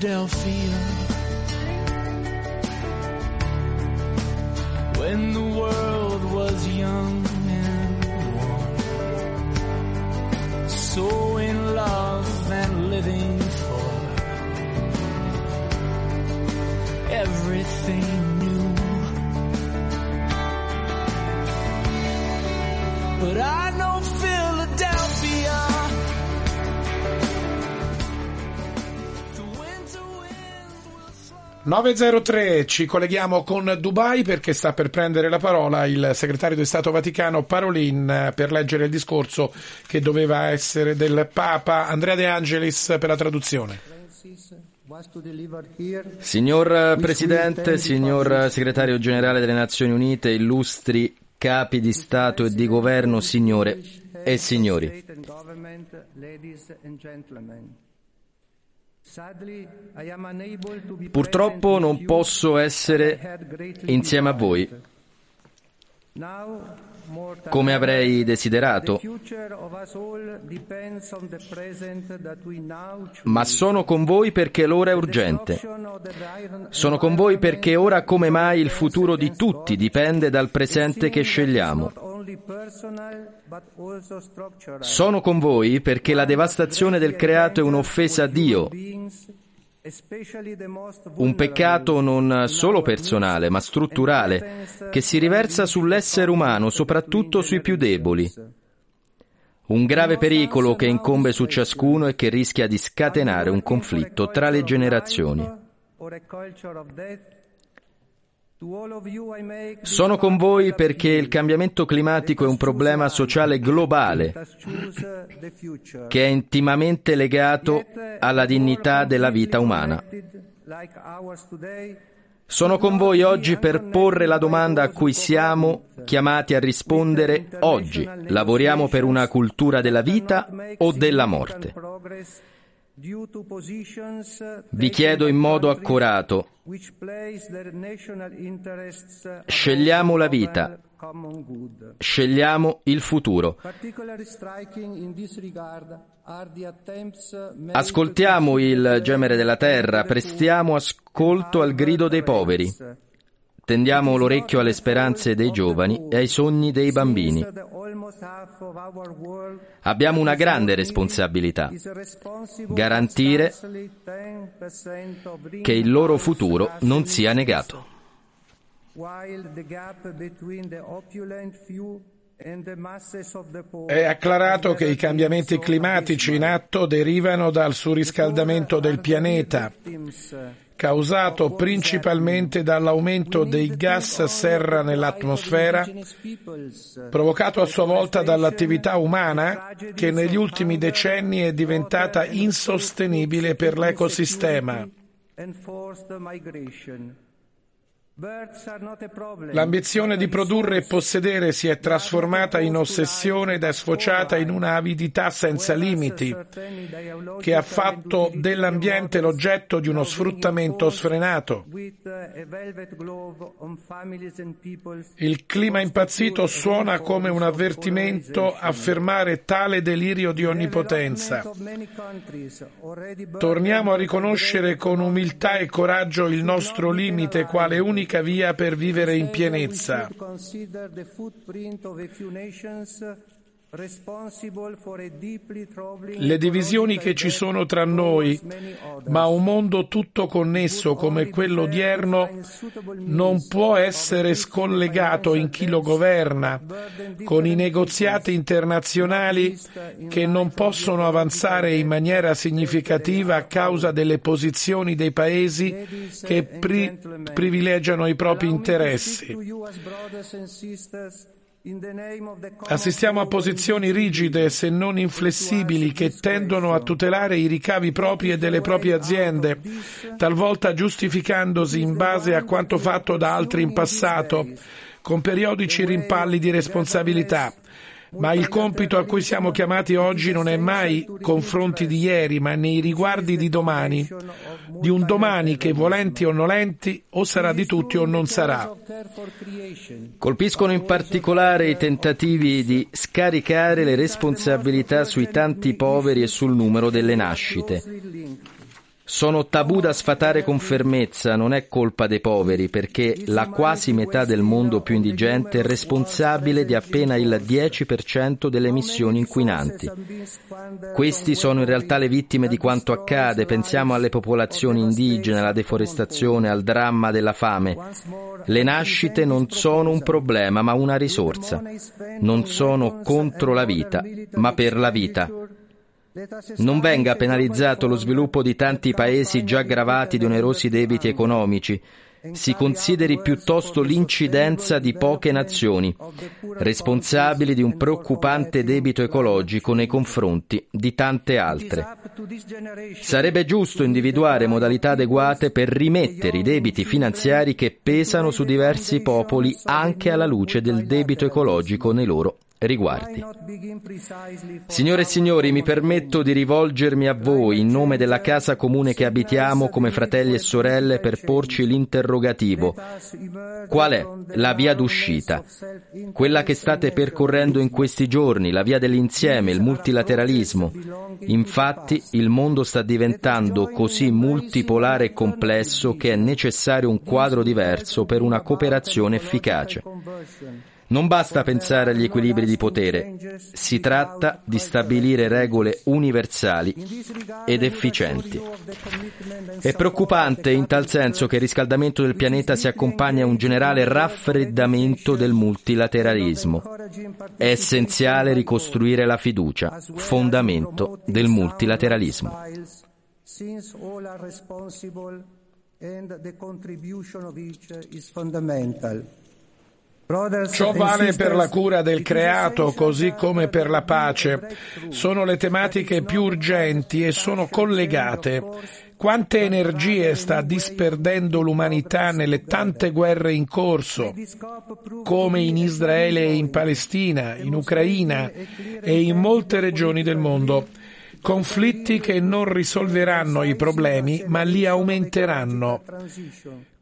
Philadelphia. 903 ci colleghiamo con Dubai perché sta per prendere la parola il segretario di Stato Vaticano Parolin eh, per leggere il discorso che doveva essere del Papa Andrea De Angelis per la traduzione. Signor Presidente, signor Segretario Generale delle Nazioni Unite, illustri capi di Stato e di Governo, signore e signori. Purtroppo non posso essere insieme a voi. Come avrei desiderato, ma sono con voi perché l'ora è urgente. Sono con voi perché ora come mai il futuro di tutti dipende dal presente che scegliamo. Sono con voi perché la devastazione del creato è un'offesa a Dio, un peccato non solo personale, ma strutturale, che si riversa sull'essere umano, soprattutto sui più deboli. Un grave pericolo che incombe su ciascuno e che rischia di scatenare un conflitto tra le generazioni. Sono con voi perché il cambiamento climatico è un problema sociale globale che è intimamente legato alla dignità della vita umana. Sono con voi oggi per porre la domanda a cui siamo chiamati a rispondere oggi. Lavoriamo per una cultura della vita o della morte? Vi chiedo in modo accurato, scegliamo la vita, scegliamo il futuro. Ascoltiamo il gemere della terra, prestiamo ascolto al grido dei poveri. Tendiamo l'orecchio alle speranze dei giovani e ai sogni dei bambini. Abbiamo una grande responsabilità, garantire che il loro futuro non sia negato. È acclarato che i cambiamenti climatici in atto derivano dal surriscaldamento del pianeta, causato principalmente dall'aumento dei gas serra nell'atmosfera, provocato a sua volta dall'attività umana che negli ultimi decenni è diventata insostenibile per l'ecosistema. L'ambizione di produrre e possedere si è trasformata in ossessione ed è sfociata in una avidità senza limiti, che ha fatto dell'ambiente l'oggetto di uno sfruttamento sfrenato. Il clima impazzito suona come un avvertimento a fermare tale delirio di onnipotenza. Torniamo a riconoscere con umiltà e coraggio il nostro limite quale unica via per vivere in pienezza. Le divisioni che ci sono tra noi, ma un mondo tutto connesso come quello odierno, non può essere scollegato in chi lo governa, con i negoziati internazionali che non possono avanzare in maniera significativa a causa delle posizioni dei paesi che pri- privilegiano i propri interessi. Assistiamo a posizioni rigide, se non inflessibili, che tendono a tutelare i ricavi propri e delle proprie aziende, talvolta giustificandosi in base a quanto fatto da altri in passato, con periodici rimpalli di responsabilità. Ma il compito a cui siamo chiamati oggi non è mai confronti di ieri, ma nei riguardi di domani, di un domani che volenti o nolenti o sarà di tutti o non sarà. Colpiscono in particolare i tentativi di scaricare le responsabilità sui tanti poveri e sul numero delle nascite. Sono tabù da sfatare con fermezza, non è colpa dei poveri, perché la quasi metà del mondo più indigente è responsabile di appena il 10% delle emissioni inquinanti. Questi sono in realtà le vittime di quanto accade, pensiamo alle popolazioni indigene, alla deforestazione, al dramma della fame. Le nascite non sono un problema, ma una risorsa. Non sono contro la vita, ma per la vita. Non venga penalizzato lo sviluppo di tanti paesi già gravati di onerosi debiti economici. Si consideri piuttosto l'incidenza di poche nazioni, responsabili di un preoccupante debito ecologico nei confronti di tante altre. Sarebbe giusto individuare modalità adeguate per rimettere i debiti finanziari che pesano su diversi popoli anche alla luce del debito ecologico nei loro riguardi. Signore e signori, mi permetto di rivolgermi a voi in nome della casa comune che abitiamo come fratelli e sorelle per porci l'interrogativo. Qual è la via d'uscita? Quella che state percorrendo in questi giorni, la via dell'insieme, il multilateralismo. Infatti il mondo sta diventando così multipolare e complesso che è necessario un quadro diverso per una cooperazione efficace. Non basta pensare agli equilibri di potere, si tratta di stabilire regole universali ed efficienti. È preoccupante in tal senso che il riscaldamento del pianeta si accompagna a un generale raffreddamento del multilateralismo. È essenziale ricostruire la fiducia, fondamento del multilateralismo. And the contribution of each is fundamental. Ciò vale per la cura del creato così come per la pace. Sono le tematiche più urgenti e sono collegate. Quante energie sta disperdendo l'umanità nelle tante guerre in corso, come in Israele e in Palestina, in Ucraina e in molte regioni del mondo. Conflitti che non risolveranno i problemi, ma li aumenteranno.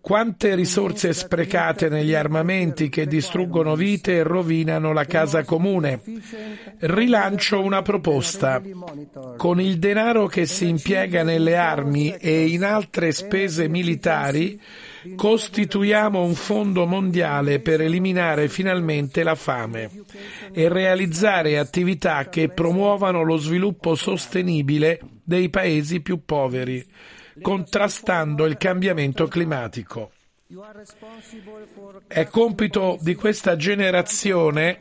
Quante risorse sprecate negli armamenti che distruggono vite e rovinano la casa comune. Rilancio una proposta. Con il denaro che si impiega nelle armi e in altre spese militari, costituiamo un fondo mondiale per eliminare finalmente la fame e realizzare attività che promuovano lo sviluppo sostenibile dei paesi più poveri contrastando il cambiamento climatico. È compito di questa generazione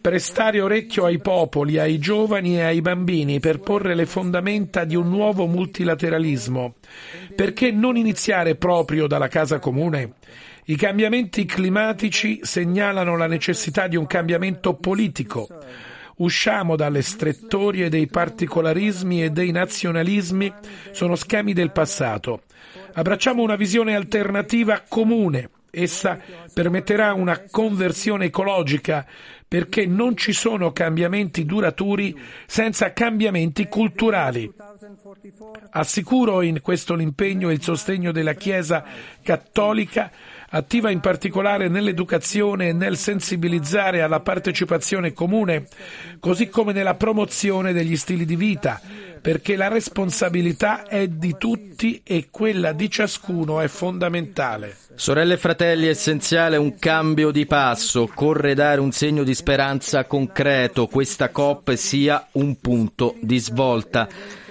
prestare orecchio ai popoli, ai giovani e ai bambini per porre le fondamenta di un nuovo multilateralismo. Perché non iniziare proprio dalla casa comune? I cambiamenti climatici segnalano la necessità di un cambiamento politico. Usciamo dalle strettorie dei particolarismi e dei nazionalismi, sono schemi del passato. Abbracciamo una visione alternativa comune. Essa permetterà una conversione ecologica perché non ci sono cambiamenti duraturi senza cambiamenti culturali. Assicuro in questo l'impegno e il sostegno della Chiesa cattolica attiva in particolare nell'educazione e nel sensibilizzare alla partecipazione comune, così come nella promozione degli stili di vita, perché la responsabilità è di tutti e quella di ciascuno è fondamentale. Sorelle e fratelli, è essenziale un cambio di passo, occorre dare un segno di speranza concreto, questa COP sia un punto di svolta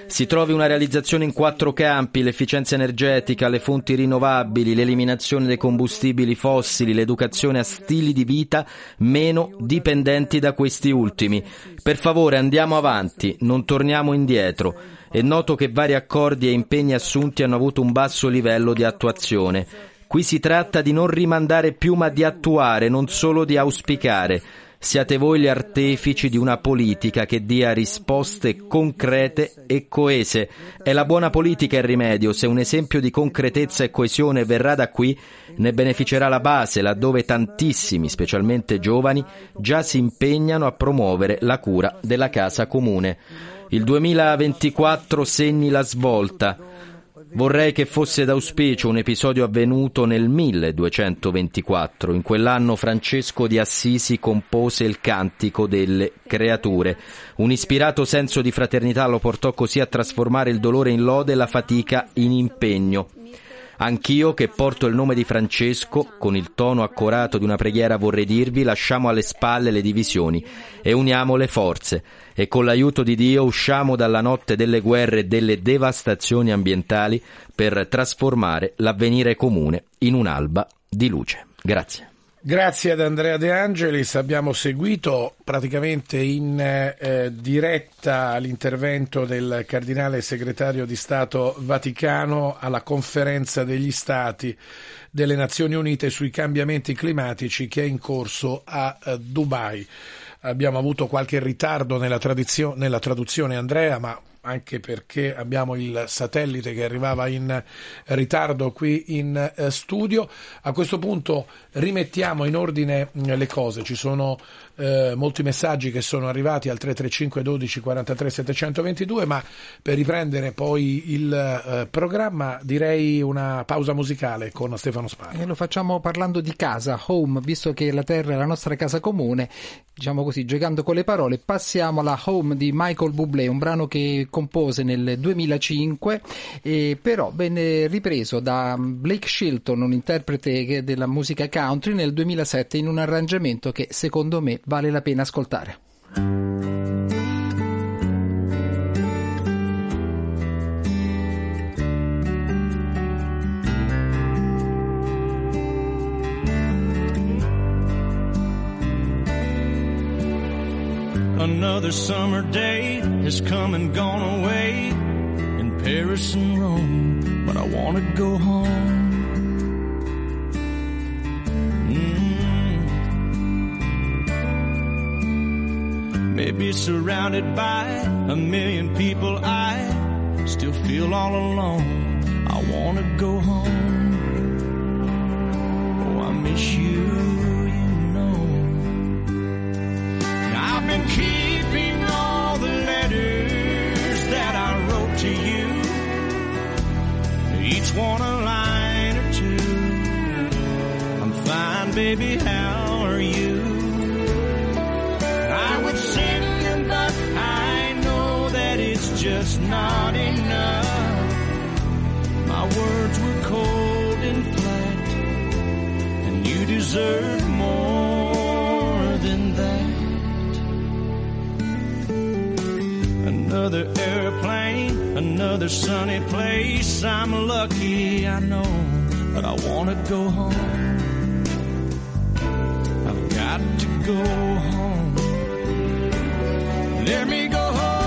si trovi una realizzazione in quattro campi, l'efficienza energetica, le fonti rinnovabili, l'eliminazione dei combustibili fossili, l'educazione a stili di vita meno dipendenti da questi ultimi. Per favore andiamo avanti, non torniamo indietro. È noto che vari accordi e impegni assunti hanno avuto un basso livello di attuazione. Qui si tratta di non rimandare più ma di attuare, non solo di auspicare. Siate voi gli artefici di una politica che dia risposte concrete e coese. È la buona politica il rimedio. Se un esempio di concretezza e coesione verrà da qui, ne beneficerà la base, laddove tantissimi, specialmente giovani, già si impegnano a promuovere la cura della casa comune. Il 2024 segni la svolta. Vorrei che fosse d'auspicio un episodio avvenuto nel 1224. In quell'anno Francesco di Assisi compose il Cantico delle Creature. Un ispirato senso di fraternità lo portò così a trasformare il dolore in lode e la fatica in impegno. Anch'io che porto il nome di Francesco, con il tono accorato di una preghiera vorrei dirvi, lasciamo alle spalle le divisioni e uniamo le forze e con l'aiuto di Dio usciamo dalla notte delle guerre e delle devastazioni ambientali per trasformare l'avvenire comune in un'alba di luce. Grazie. Grazie ad Andrea De Angelis, abbiamo seguito praticamente in eh, diretta l'intervento del cardinale segretario di Stato Vaticano alla conferenza degli Stati delle Nazioni Unite sui cambiamenti climatici che è in corso a eh, Dubai. Abbiamo avuto qualche ritardo nella, nella traduzione Andrea, ma anche perché abbiamo il satellite che arrivava in ritardo qui in eh, studio. A questo punto rimettiamo in ordine mh, le cose. Ci sono eh, molti messaggi che sono arrivati al 335 12 43 722, ma per riprendere poi il eh, programma direi una pausa musicale con Stefano Sparro. E lo facciamo parlando di casa, home, visto che la terra è la nostra casa comune, diciamo così, giocando con le parole, passiamo alla home di Michael Bublé, un brano che compose nel 2005, e però venne ripreso da Blake Shilton, un interprete della musica country, nel 2007 in un arrangiamento che secondo me vale la pena ascoltare. Another summer day has come and gone away in Paris and Rome, but I want to go home. Maybe surrounded by a million people, I still feel all alone. I want to go home. Oh, I miss you, you know. I've been keeping all the letters that I wrote to you. Each one a line or two. I'm fine, baby, how just not enough. My words were cold and flat, and you deserve more than that. Another airplane, another sunny place. I'm lucky, I know, but I wanna go home. I've got to go home. Let me go home.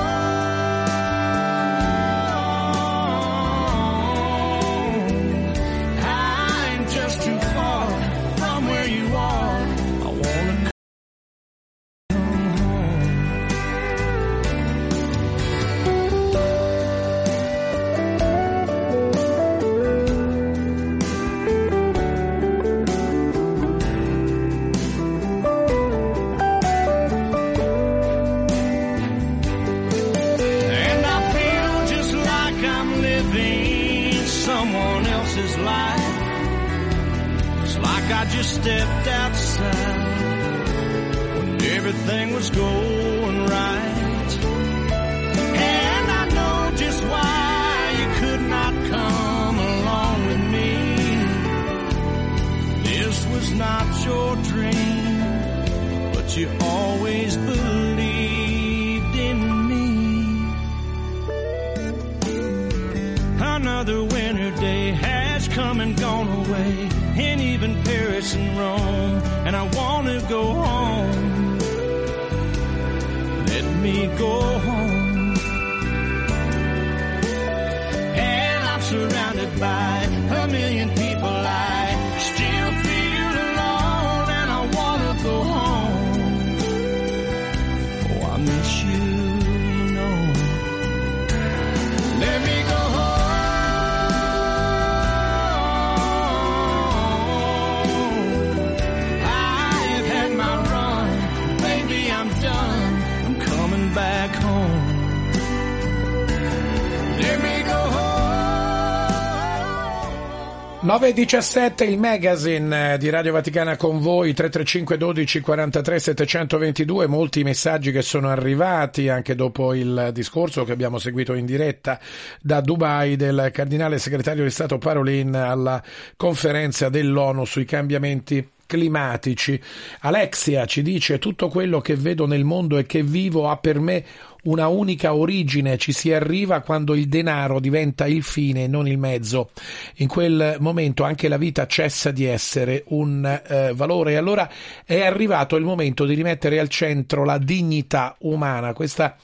9.17 il magazine eh, di Radio Vaticana con voi 335 12 43 722 molti messaggi che sono arrivati anche dopo il discorso che abbiamo seguito in diretta da Dubai del cardinale segretario di Stato Parolin alla conferenza dell'ONU sui cambiamenti climatici. Alexia ci dice tutto quello che vedo nel mondo e che vivo ha per me una unica origine, ci si arriva quando il denaro diventa il fine e non il mezzo. In quel momento anche la vita cessa di essere un eh, valore e allora è arrivato il momento di rimettere al centro la dignità umana. Questa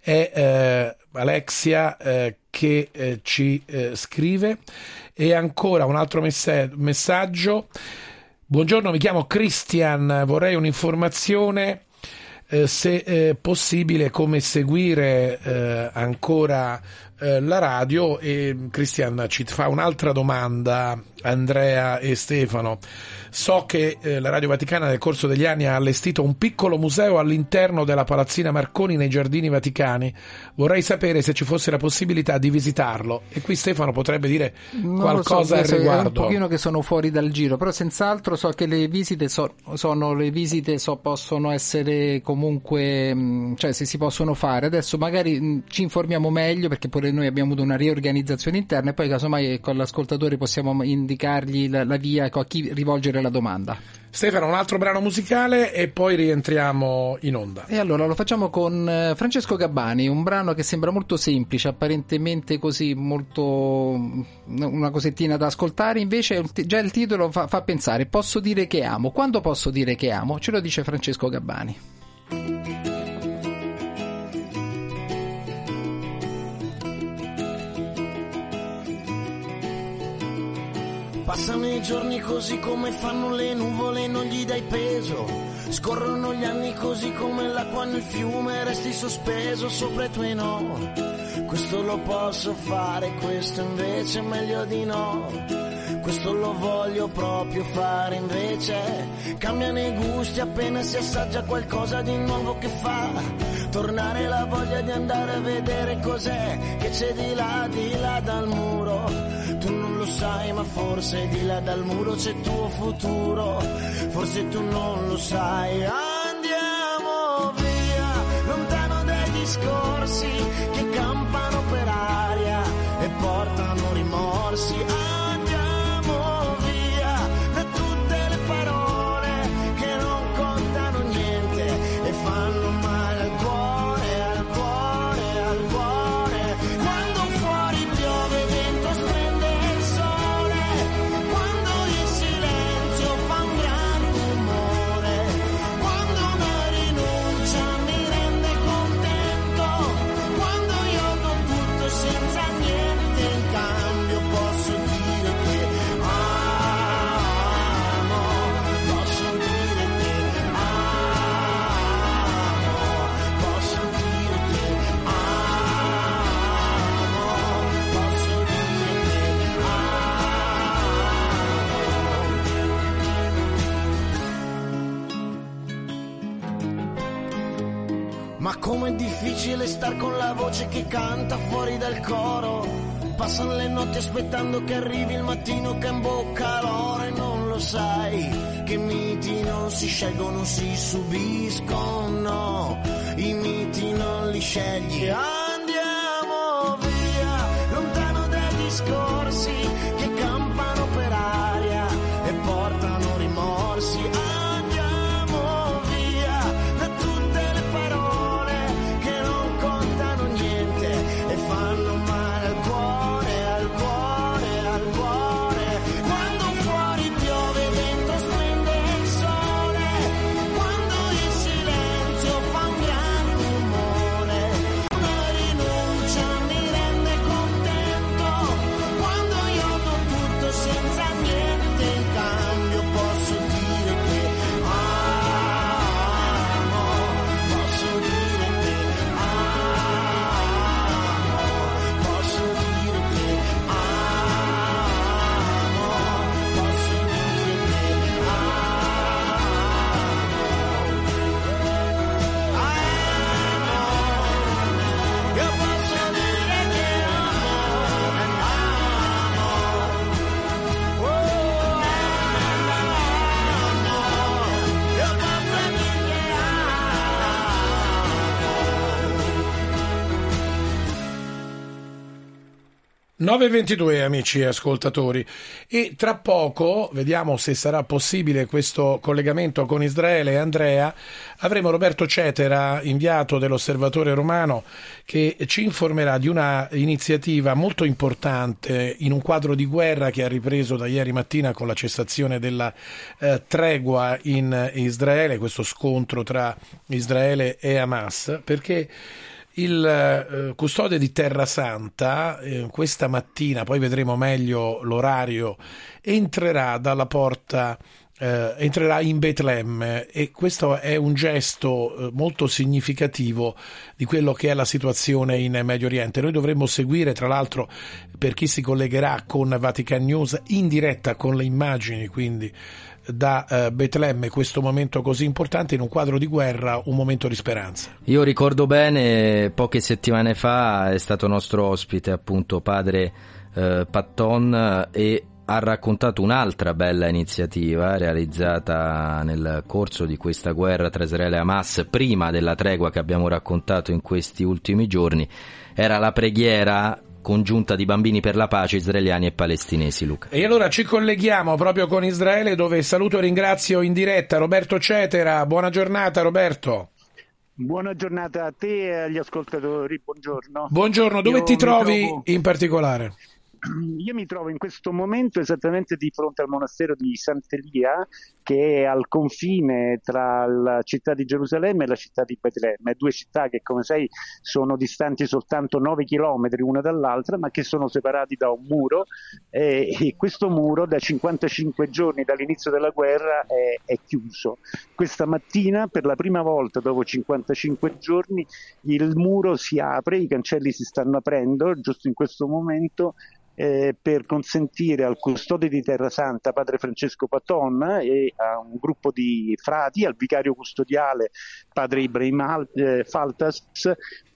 è eh, Alexia eh, che eh, ci eh, scrive e ancora un altro messe- messaggio. Buongiorno, mi chiamo Christian, vorrei un'informazione eh, se è possibile come seguire eh, ancora eh, la radio. E Cristian ci fa un'altra domanda Andrea e Stefano. So che eh, la Radio Vaticana nel corso degli anni ha allestito un piccolo museo all'interno della Palazzina Marconi nei Giardini Vaticani. Vorrei sapere se ci fosse la possibilità di visitarlo. E qui Stefano potrebbe dire Non qualcosa so, al adesso È un riguardo. pochino che sono fuori dal giro, però senz'altro so che le visite so- sono le visite so- possono essere comunque, mh, cioè se si possono fare. Adesso magari mh, ci informiamo meglio perché pure noi abbiamo avuto una riorganizzazione interna e poi casomai con l'ascoltatore possiamo indicargli la, la via ecco, a chi rivolgere la domanda. Stefano un altro brano musicale e poi rientriamo in onda E allora lo facciamo con eh, Francesco Gabbani, un brano che sembra molto semplice, apparentemente così molto una cosettina da ascoltare, invece già il titolo fa, fa pensare, posso dire che amo, quando posso dire che amo? Ce lo dice Francesco Gabbani. Passano i giorni così come fanno le nuvole, non gli dai peso. Scorrono gli anni così come l'acqua nel fiume, resti sospeso sopra i tuoi no. Questo lo posso fare, questo invece è meglio di no. Questo lo voglio proprio fare invece. Cambiano i gusti appena si assaggia qualcosa di nuovo che fa. Tornare la voglia di andare a vedere cos'è che c'è di là, di là dal muro. Tu lo sai, ma forse di là dal muro c'è il tuo futuro. Forse tu non lo sai. Andiamo via, lontano dai discorsi che campano difficile star con la voce che canta fuori dal coro. Passano le notti aspettando che arrivi il mattino che imbocca l'oro e non lo sai. Che miti non si scelgono, si subiscono. I miti non li scegli. Andiamo via, lontano dai discorsi 9.22 amici ascoltatori. E tra poco, vediamo se sarà possibile questo collegamento con Israele e Andrea, avremo Roberto Cetera, inviato dell'Osservatore Romano, che ci informerà di una iniziativa molto importante in un quadro di guerra che ha ripreso da ieri mattina con la cessazione della eh, tregua in Israele, questo scontro tra Israele e Hamas, perché il eh, custode di Terra Santa eh, questa mattina, poi vedremo meglio l'orario, entrerà dalla porta, eh, entrerà in Betlemme e questo è un gesto molto significativo di quello che è la situazione in Medio Oriente. Noi dovremmo seguire, tra l'altro, per chi si collegherà con Vatican News, in diretta con le immagini, quindi da eh, Betlemme questo momento così importante in un quadro di guerra, un momento di speranza. Io ricordo bene, poche settimane fa è stato nostro ospite appunto padre eh, Patton e ha raccontato un'altra bella iniziativa realizzata nel corso di questa guerra tra Israele e Hamas, prima della tregua che abbiamo raccontato in questi ultimi giorni, era la preghiera congiunta di bambini per la pace israeliani e palestinesi, Luca. E allora ci colleghiamo proprio con Israele dove saluto e ringrazio in diretta Roberto Cetera. Buona giornata Roberto. Buona giornata a te e agli ascoltatori, buongiorno. Buongiorno, dove Io ti trovi trovo- in particolare? Io mi trovo in questo momento esattamente di fronte al monastero di Sant'Elia, che è al confine tra la città di Gerusalemme e la città di Betlemme, due città che come sai sono distanti soltanto 9 chilometri una dall'altra, ma che sono separati da un muro e, e questo muro da 55 giorni dall'inizio della guerra è, è chiuso. Questa mattina, per la prima volta dopo 55 giorni, il muro si apre, i cancelli si stanno aprendo giusto in questo momento eh, per consentire al custode di Terra Santa, padre Francesco Paton, e a un gruppo di frati, al vicario custodiale, padre Ibrahim eh, Faltas,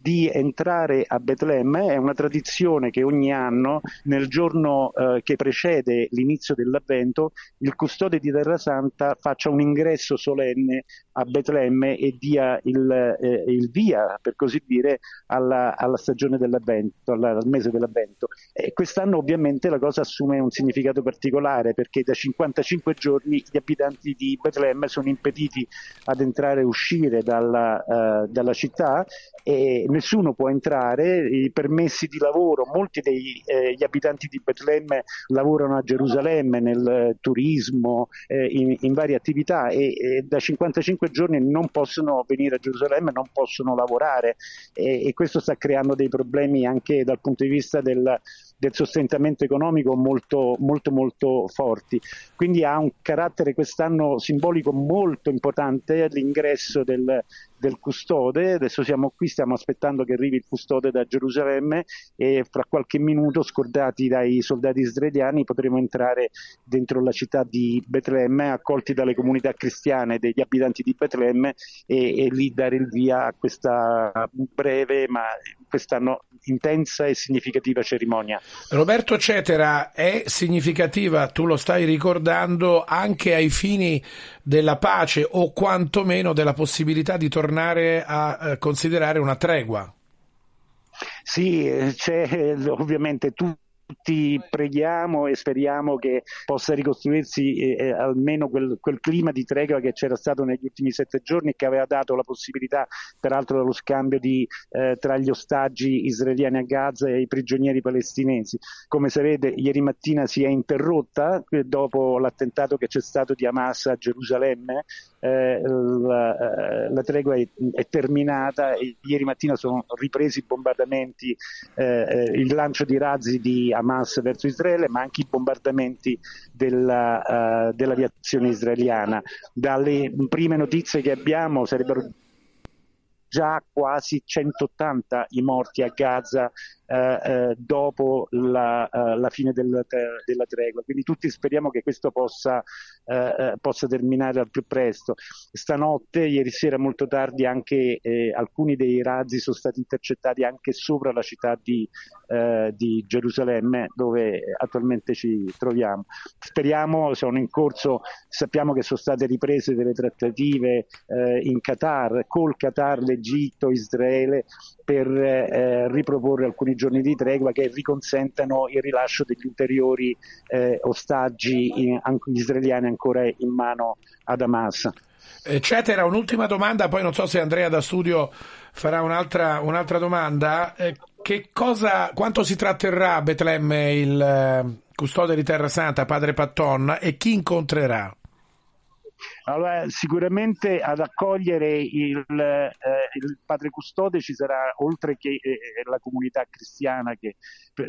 di entrare a Betlemme. È una tradizione che ogni anno, nel giorno eh, che precede l'inizio dell'Avvento, il custode di Terra Santa faccia un ingresso solenne a Betlemme e dia il, eh, il via, per così dire, alla, alla stagione dell'Avvento, alla- al mese dell'Avvento. E quest'anno ovviamente la cosa assume un significato particolare perché da 55 giorni gli abitanti di Betlemme sono impediti ad entrare e uscire dalla, eh, dalla città e nessuno può entrare, i permessi di lavoro, molti degli eh, abitanti di Betlemme lavorano a Gerusalemme nel eh, turismo, eh, in, in varie attività e, e da 55 giorni non possono venire a Gerusalemme, non possono lavorare e, e questo sta creando dei problemi anche dal punto di vista del, del sostentamento economico molto, molto, molto forti. Quindi ha un carattere quest'anno simbolico molto importante l'ingresso del, del custode. Adesso siamo qui, stiamo aspettando che arrivi il custode da Gerusalemme e fra qualche minuto, scordati dai soldati israeliani, potremo entrare dentro la città di Betlemme, accolti dalle comunità cristiane degli abitanti di Betlemme e, e lì dare il via a questa breve ma quest'anno intensa e significativa cerimonia. Roberto Cetera è significativa, tu lo stai ricordando, anche ai fini della pace o quantomeno della possibilità di tornare a eh, considerare una tregua. Sì, eh, c'è eh, ovviamente tu- tutti preghiamo e speriamo che possa ricostruirsi eh, almeno quel, quel clima di tregua che c'era stato negli ultimi sette giorni e che aveva dato la possibilità, peraltro, dello scambio di, eh, tra gli ostaggi israeliani a Gaza e i prigionieri palestinesi. Come sapete, ieri mattina si è interrotta eh, dopo l'attentato che c'è stato di Hamas a Gerusalemme. eh, la, eh, la tregua è, è terminata e ieri mattina sono ripresi i bombardamenti, eh, il lancio di razzi di Hamas verso Israele, ma anche i bombardamenti della, eh, dell'aviazione israeliana. Dalle prime notizie che abbiamo sarebbero già quasi 180 i morti a Gaza eh, eh, dopo la, eh, la fine del- della tregua. Quindi tutti speriamo che questo possa, eh, eh, possa terminare al più presto. Stanotte, ieri sera molto tardi, anche eh, alcuni dei razzi sono stati intercettati anche sopra la città di, eh, di Gerusalemme dove attualmente ci troviamo. Speriamo, sono in corso, sappiamo che sono state riprese delle trattative eh, in Qatar, col Qatar, l'Egitto, Israele per eh, riproporre alcuni giorni di tregua che riconsentano il rilascio degli ulteriori eh, ostaggi in- an- israeliani ancora in mano ad Hamas. Eccetera, un'ultima domanda, poi non so se Andrea da studio farà un'altra, un'altra domanda. Eh, cosa, quanto si tratterrà a Betlemme il eh, custode di Terra Santa, padre Patton, e chi incontrerà? Allora, sicuramente ad accogliere il, eh, il padre custode ci sarà, oltre che eh, la comunità cristiana, che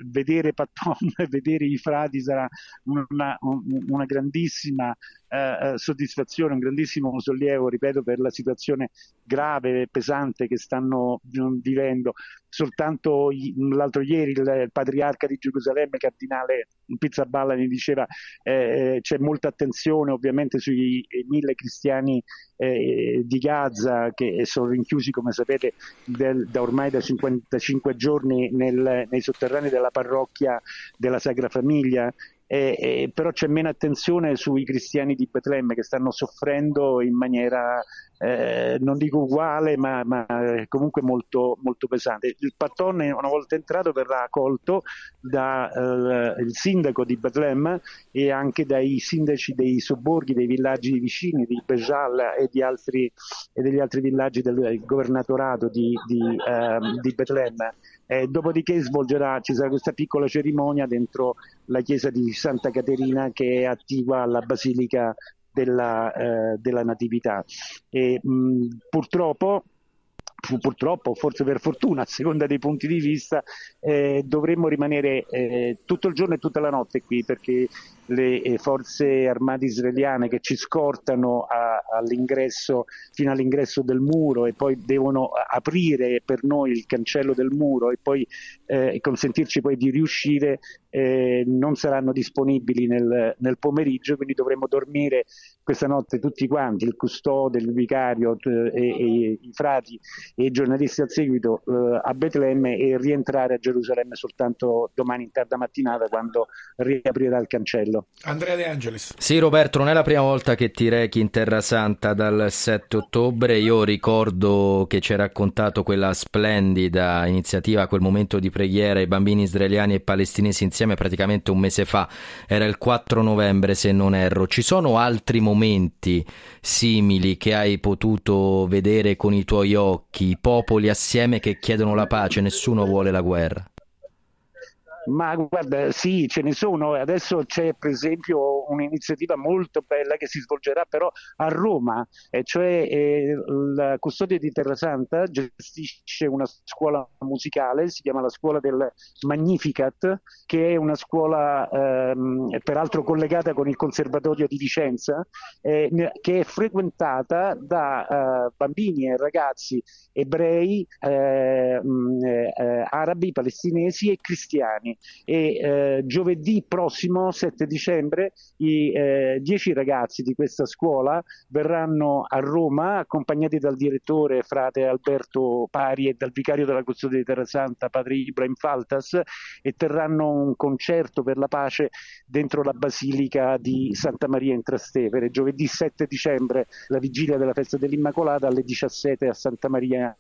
vedere Patton vedere i frati sarà una, un- una grandissima eh, eh, soddisfazione, un grandissimo sollievo, ripeto, per la situazione grave e pesante che stanno mm, vivendo. Soltanto l'altro ieri il, il patriarca di Gerusalemme, cardinale Pizzaballa, mi diceva eh, eh, c'è molta attenzione ovviamente sui eh, mille cristiani eh, di Gaza che sono rinchiusi, come sapete, del- da ormai da 55 giorni nel- nei sotterranei della parrocchia della Sagra Famiglia. Eh, eh, però c'è meno attenzione sui cristiani di Betlemme che stanno soffrendo in maniera eh, non dico uguale, ma, ma eh, comunque molto, molto pesante. Il pattone, una volta entrato, verrà accolto dal sindaco di Betlemme e anche dai sindaci dei sobborghi, dei villaggi vicini di Bejal e, di altri, e degli altri villaggi del governatorato di, di, ehm, di Betlemme. Eh, dopodiché svolgerà, ci sarà questa piccola cerimonia dentro la chiesa di Santa Caterina che è attiva alla Basilica della, eh, della Natività. E, mh, purtroppo purtroppo, forse per fortuna, a seconda dei punti di vista, eh, dovremmo rimanere eh, tutto il giorno e tutta la notte qui perché le eh, forze armate israeliane che ci scortano a- all'ingresso, fino all'ingresso del muro e poi devono aprire per noi il cancello del muro e poi eh, consentirci poi di riuscire, eh, non saranno disponibili nel, nel pomeriggio, quindi dovremo dormire questa notte tutti quanti, il custode, il vicario e, e i frati e i giornalisti al seguito eh, a Betlemme e rientrare a Gerusalemme soltanto domani in tarda mattinata quando riaprirà il cancello. Andrea De Angelis. Sì, Roberto, non è la prima volta che ti rechi in Terra Santa dal 7 ottobre. Io ricordo che ci hai raccontato quella splendida iniziativa, quel momento di preghiera ai bambini israeliani e palestinesi insieme praticamente un mese fa. Era il 4 novembre, se non erro. Ci sono altri momenti simili che hai potuto vedere con i tuoi occhi, popoli assieme che chiedono la pace, nessuno vuole la guerra. Ma guarda, sì, ce ne sono. Adesso c'è per esempio un'iniziativa molto bella che si svolgerà però a Roma, e cioè eh, la custodia di Terra Santa gestisce una scuola musicale, si chiama la scuola del Magnificat, che è una scuola ehm, peraltro collegata con il Conservatorio di Vicenza, eh, che è frequentata da eh, bambini e ragazzi ebrei, eh, eh, arabi, palestinesi e cristiani. E eh, giovedì prossimo, 7 dicembre, i eh, 10 ragazzi di questa scuola verranno a Roma accompagnati dal direttore frate Alberto Pari e dal vicario della custodia di Terra Santa, padre Ibrahim Faltas, e terranno un concerto per la pace dentro la basilica di Santa Maria in Trastevere. Giovedì 7 dicembre, la vigilia della festa dell'Immacolata alle 17 a Santa Maria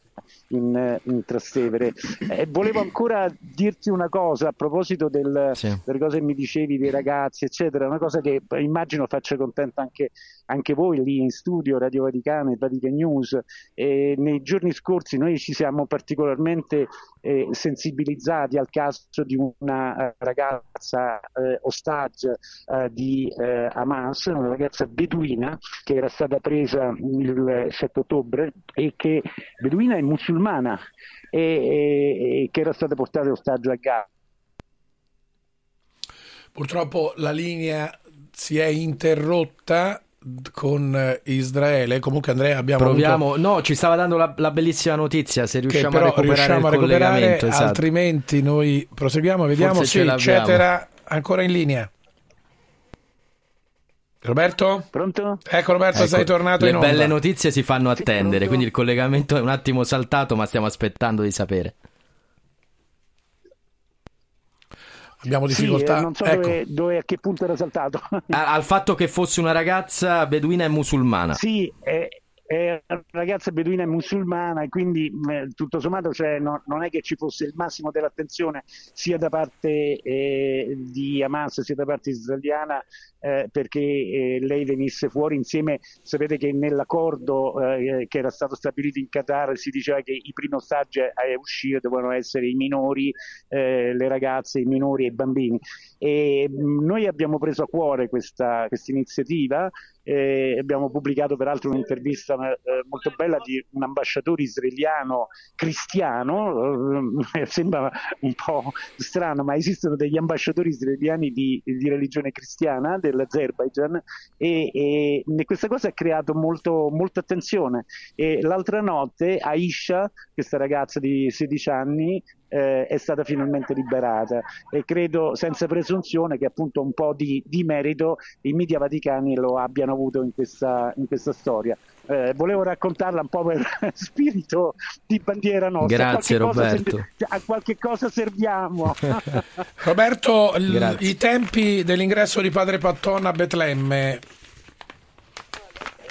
in, in Trastevere. Eh, volevo ancora dirti una cosa a proposito del- delle cose che mi dicevi dei ragazzi, eccetera, una cosa che eh, immagino faccia contenta anche, anche voi lì in studio, Radio Vaticana e Vatican News. E nei giorni scorsi noi ci siamo particolarmente eh, sensibilizzati al caso di una eh, ragazza eh, ostaggio eh, di eh, Hamas, una ragazza beduina che era stata presa il 7 ottobre e che beduina è musulmana e, e- e che era stata portata ostaggio a Gaza. Purtroppo la linea si è interrotta con Israele. Comunque, Andrea, abbiamo Proviamo, avuto... no, ci stava dando la, la bellissima notizia. Se che riusciamo però a recuperare riusciamo a recuperare, collegamento, esatto. altrimenti noi proseguiamo. Vediamo Forse se eccetera ancora in linea. Roberto? Pronto? Ecco Roberto, Ecco, sei tornato le in onda. belle notizie si fanno attendere, quindi il collegamento è un attimo saltato, ma stiamo aspettando di sapere. Abbiamo Sì, difficoltà. eh, non so Ecco. dove, dove- a che punto era saltato. Al fatto che fosse una ragazza beduina e musulmana. Sì, è, una ragazza beduina e musulmana e quindi eh, tutto sommato cioè, no- non è che ci fosse il massimo dell'attenzione sia da parte eh, di Hamas sia da parte israeliana eh, perché eh, lei venisse fuori insieme, sapete che nell'accordo eh, che era stato stabilito in Qatar si diceva che i primi ostaggi a uscire dovevano essere i minori, eh, le ragazze, i minori e i bambini. E noi abbiamo preso a cuore questa, iniziativa eh, abbiamo pubblicato peraltro un'intervista eh, molto bella di un ambasciatore israeliano cristiano, eh, sembra un po' strano, ma esistono degli ambasciatori israeliani di, di religione cristiana dell'Azerbaijan e, e, questa cosa ha creato molto, molta attenzione. E l'altra notte Aisha, questa ragazza di 16 anni, eh, è stata finalmente liberata e credo senza presunzione che appunto un po' di, di merito i media vaticani lo abbiano avuto in questa, in questa storia. Eh, volevo raccontarla un po' per spirito di bandiera nostra. Grazie, A qualche cosa Roberto. servi- a qualche cosa serviamo. Roberto, l- i tempi dell'ingresso di Padre Patton a Betlemme.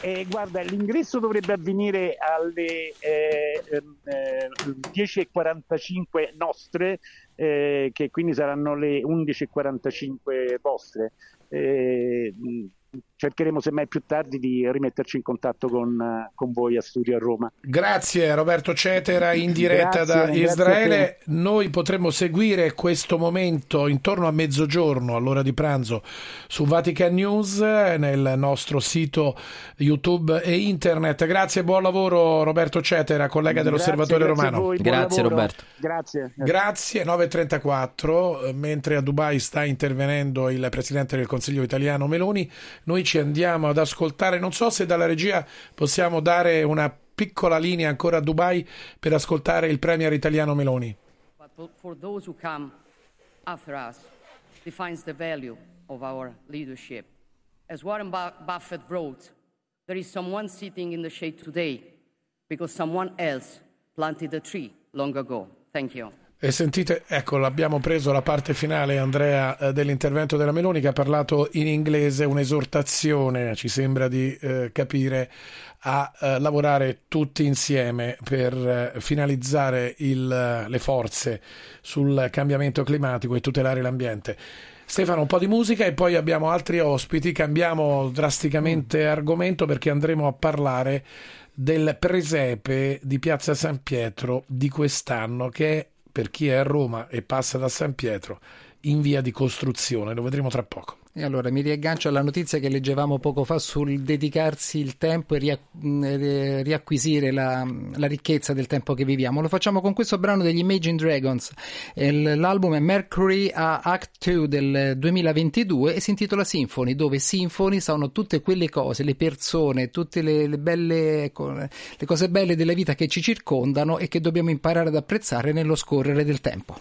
Eh, guarda, l'ingresso dovrebbe avvenire alle eh, ehm, eh, 10.45 nostre, eh, che quindi saranno le 11.45 vostre. Cercheremo semmai più tardi di rimetterci in contatto con, eh, con voi a studio a Roma. Grazie Roberto Cetera in diretta Grazie, da Israele. Noi potremo seguire questo momento intorno a mezzogiorno, all'ora di pranzo, su Vatican News, nel nostro sito YouTube e internet. Grazie e buon lavoro Roberto Cetera, collega dell'Osservatore Grazie, grazie a Romano. voi, Grazie, lavoro. Roberto. Grazie. Grazie, 9.34, eh, mentre a Dubai sta intervenendo il Presidente del Consiglio italiano Meloni, noi ci andiamo ad ascoltare, non so se dalla regia possiamo dare una piccola linea ancora a Dubai per ascoltare il Premier italiano Meloni. But for- those who come after us defines the value of our leadership. As Warren Bu- Buffett wrote, there is someone sitting in the shade today because someone else planted a tree long ago. Thank you. E sentite, ecco, l'abbiamo preso la parte finale, Andrea, eh, dell'intervento della Meloni che ha parlato in inglese, un'esortazione, ci sembra di eh, capire, a eh, lavorare tutti insieme per eh, finalizzare il- le forze sul cambiamento climatico e tutelare l'ambiente. Stefano, un po' di musica e poi abbiamo altri ospiti. Cambiamo drasticamente argomento perché andremo a parlare del presepe di Piazza San Pietro di quest'anno che è, per chi è a Roma e passa da San Pietro, in via di costruzione. Lo vedremo tra poco. E allora mi riaggancio alla notizia che leggevamo poco fa sul dedicarsi il tempo e eh, riacquisire la, la ricchezza del tempo che viviamo. Lo facciamo con questo brano degli Imagine Dragons. L'album è Mercury a Act 2 del 2022 e si intitola Symphony, dove Symphony sono tutte quelle cose, le persone, tutte le, le belle, ecco, le cose belle della vita che ci circondano e che dobbiamo imparare ad apprezzare nello scorrere del tempo.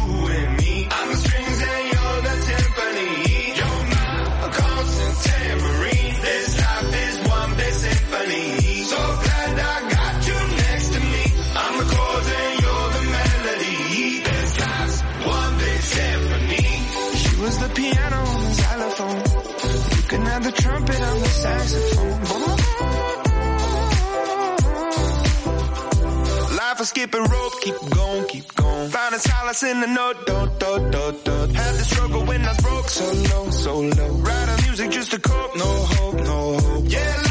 saxophone. Life is skipping rope, keep going, keep going. Finding solace in the note, do, do, do, do. Had the struggle when I was broke, so low, so low. Writing music just to cope, no hope, no hope. Yeah,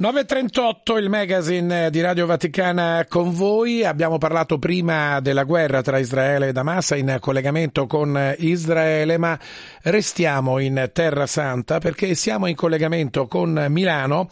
9.38 il magazine di Radio Vaticana con voi. Abbiamo parlato prima della guerra tra Israele ed Hamas in collegamento con Israele, ma restiamo in Terra Santa perché siamo in collegamento con Milano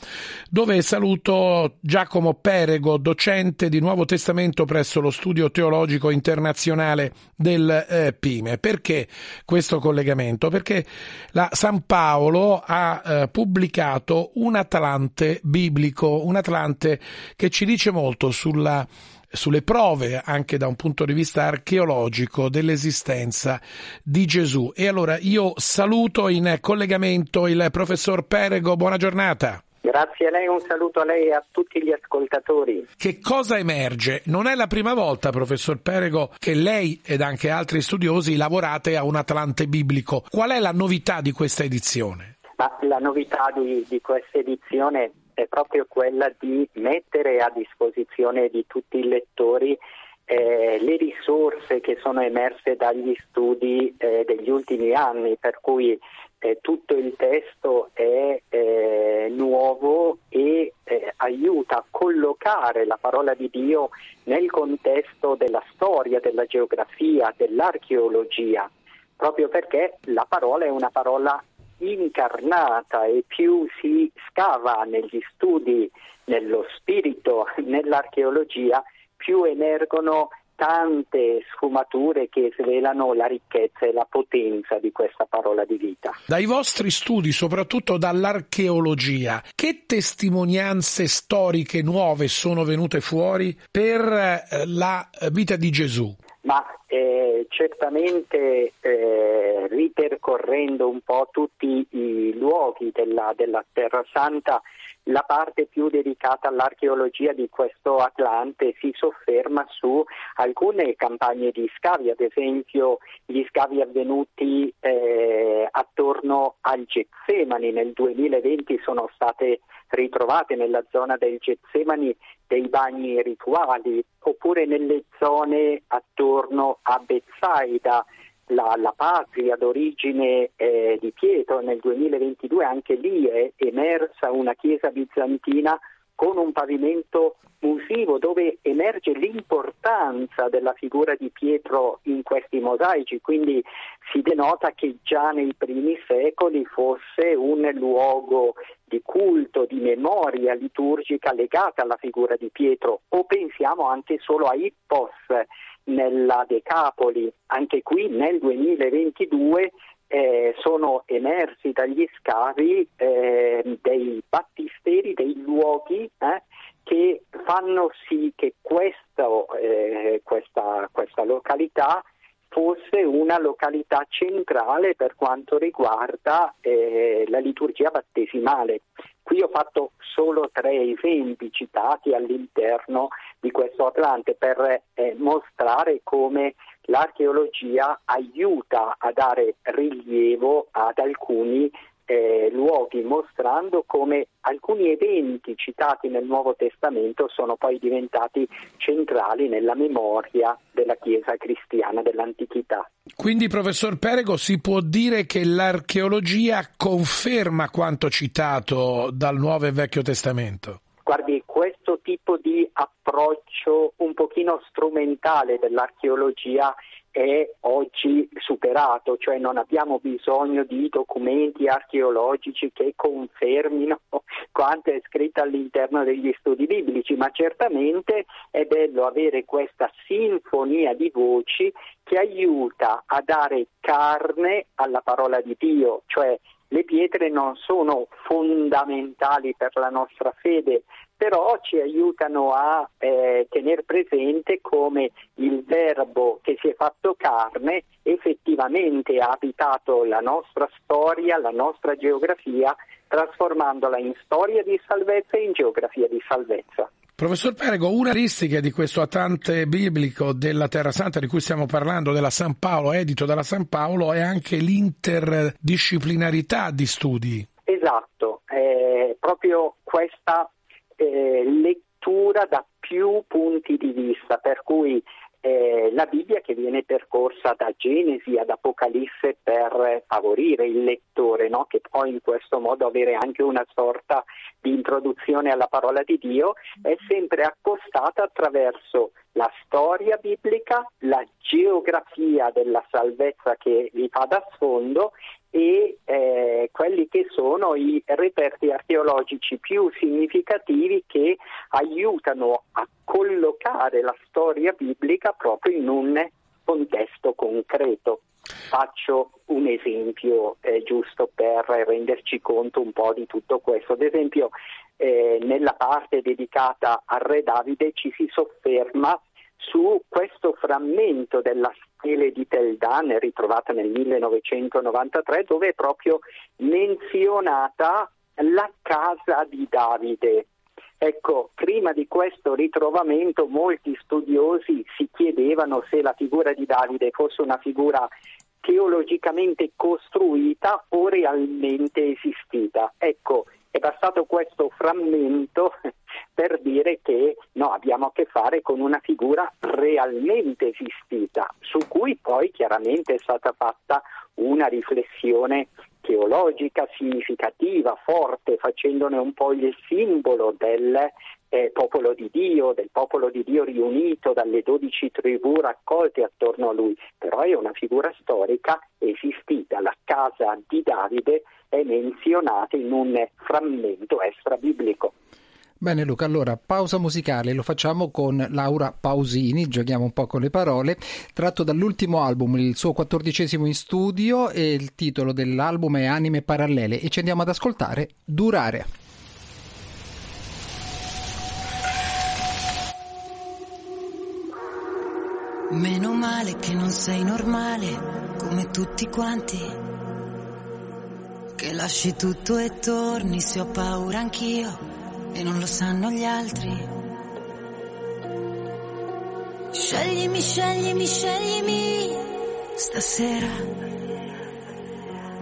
dove saluto Giacomo Perego, docente di Nuovo Testamento presso lo Studio Teologico Internazionale del eh, Pime. Perché questo collegamento? Perché la San Paolo ha eh, pubblicato un Atlante biblico, un Atlante che ci dice molto sulla sulle prove anche da un punto di vista archeologico dell'esistenza di Gesù. E allora io saluto in collegamento il professor Perego, buona giornata. Grazie a lei, un saluto a lei e a tutti gli ascoltatori. Che cosa emerge? Non è la prima volta, professor Perego, che lei ed anche altri studiosi lavorate a un Atlante biblico. Qual è la novità di questa edizione? Ma la novità di, di questa edizione è proprio quella di mettere a disposizione di tutti i lettori eh, le risorse che sono emerse dagli studi eh, degli ultimi anni, per cui eh, tutto il testo è eh, nuovo e eh, aiuta a collocare la parola di Dio nel contesto della storia, della geografia, dell'archeologia, proprio perché la parola è una parola incarnata e più si scava negli studi, nello spirito, nell'archeologia, più emergono tante sfumature che svelano la ricchezza e la potenza di questa parola di vita. Dai vostri studi, soprattutto dall'archeologia, che testimonianze storiche nuove sono venute fuori per eh, la vita di Gesù? Ma eh, certamente eh, ripercorrendo un po' tutti i luoghi della, della Terra Santa, la parte più dedicata all'archeologia di questo Atlante si sofferma su alcune campagne di scavi, ad esempio gli scavi avvenuti eh, attorno al Getsemani. Nel 2020 sono state ritrovate nella zona del Getsemani dei bagni rituali oppure nelle zone attorno a Bethsaida la, la patria d'origine eh, di Pietro. Nel 2022 anche lì è emersa una chiesa bizantina con un pavimento musivo dove emerge l'importanza della figura di Pietro in questi mosaici, quindi si denota che già nei primi secoli fosse un luogo di culto, di memoria liturgica legata alla figura di Pietro. O pensiamo anche solo a Ippos nella Decapoli, anche qui nel 2022 eh, sono emersi dagli scavi eh, dei battisteri, dei luoghi eh, che fanno sì che questo, eh, questa, questa località fosse una località centrale per quanto riguarda eh, la liturgia battesimale. Qui ho fatto solo tre esempi citati all'interno di questo Atlante per eh, mostrare come l'archeologia aiuta a dare rilievo ad alcuni eh, luoghi, mostrando come alcuni eventi citati nel Nuovo Testamento sono poi diventati centrali nella memoria della Chiesa cristiana dell'antichità. Quindi, professor Perego, si può dire che l'archeologia conferma quanto citato dal Nuovo e Vecchio Testamento? Guardi, questo tipo di approccio un pochino strumentale dell'archeologia è oggi superato, cioè non abbiamo bisogno di documenti archeologici che confermino quanto è scritto all'interno degli studi biblici, ma certamente è bello avere questa sinfonia di voci che aiuta a dare carne alla parola di Dio, cioè le pietre non sono fondamentali per la nostra fede, però ci aiutano a eh, tenere presente come il verbo che si è fatto carne effettivamente ha abitato la nostra storia, la nostra geografia, trasformandola in storia di salvezza e in geografia di salvezza. Professor Perego, una caratteristica di questo Atante biblico della Terra Santa di cui stiamo parlando, della San Paolo, edito dalla San Paolo, è anche l'interdisciplinarità di studi. Esatto, è proprio questa eh, lettura da più punti di vista, per cui eh, la Bibbia che viene percorsa da Genesi ad Apocalisse per favorire il lettore, no? che può in questo modo avere anche una sorta di introduzione alla parola di Dio, è sempre accostata attraverso la storia biblica, la geografia della salvezza che vi fa da sfondo e eh, quelli che sono i reperti archeologici più significativi che aiutano a collocare la storia biblica proprio in un contesto concreto. Faccio un esempio eh, giusto per renderci conto un po' di tutto questo. Ad esempio, eh, nella parte dedicata al re Davide ci si sofferma su questo frammento della stele di Teldan ritrovata nel 1993 dove è proprio menzionata la casa di Davide. Ecco, prima di questo ritrovamento molti studiosi si chiedevano se la figura di Davide fosse una figura teologicamente costruita o realmente esistita. Ecco, è bastato questo frammento per dire che no, abbiamo a che fare con una figura realmente esistita, su cui poi chiaramente è stata fatta una riflessione teologica significativa, forte, facendone un po' il simbolo del eh, popolo di Dio, del popolo di Dio riunito dalle dodici tribù raccolte attorno a lui, però è una figura storica esistita, la casa di Davide è menzionata in un frammento extra biblico. Bene Luca, allora pausa musicale, lo facciamo con Laura Pausini, giochiamo un po' con le parole, tratto dall'ultimo album, il suo quattordicesimo in studio e il titolo dell'album è Anime Parallele e ci andiamo ad ascoltare Durare. Meno male che non sei normale come tutti quanti. Che lasci tutto e torni se ho paura anch'io e non lo sanno gli altri. Sceglimi, sceglimi, sceglimi stasera.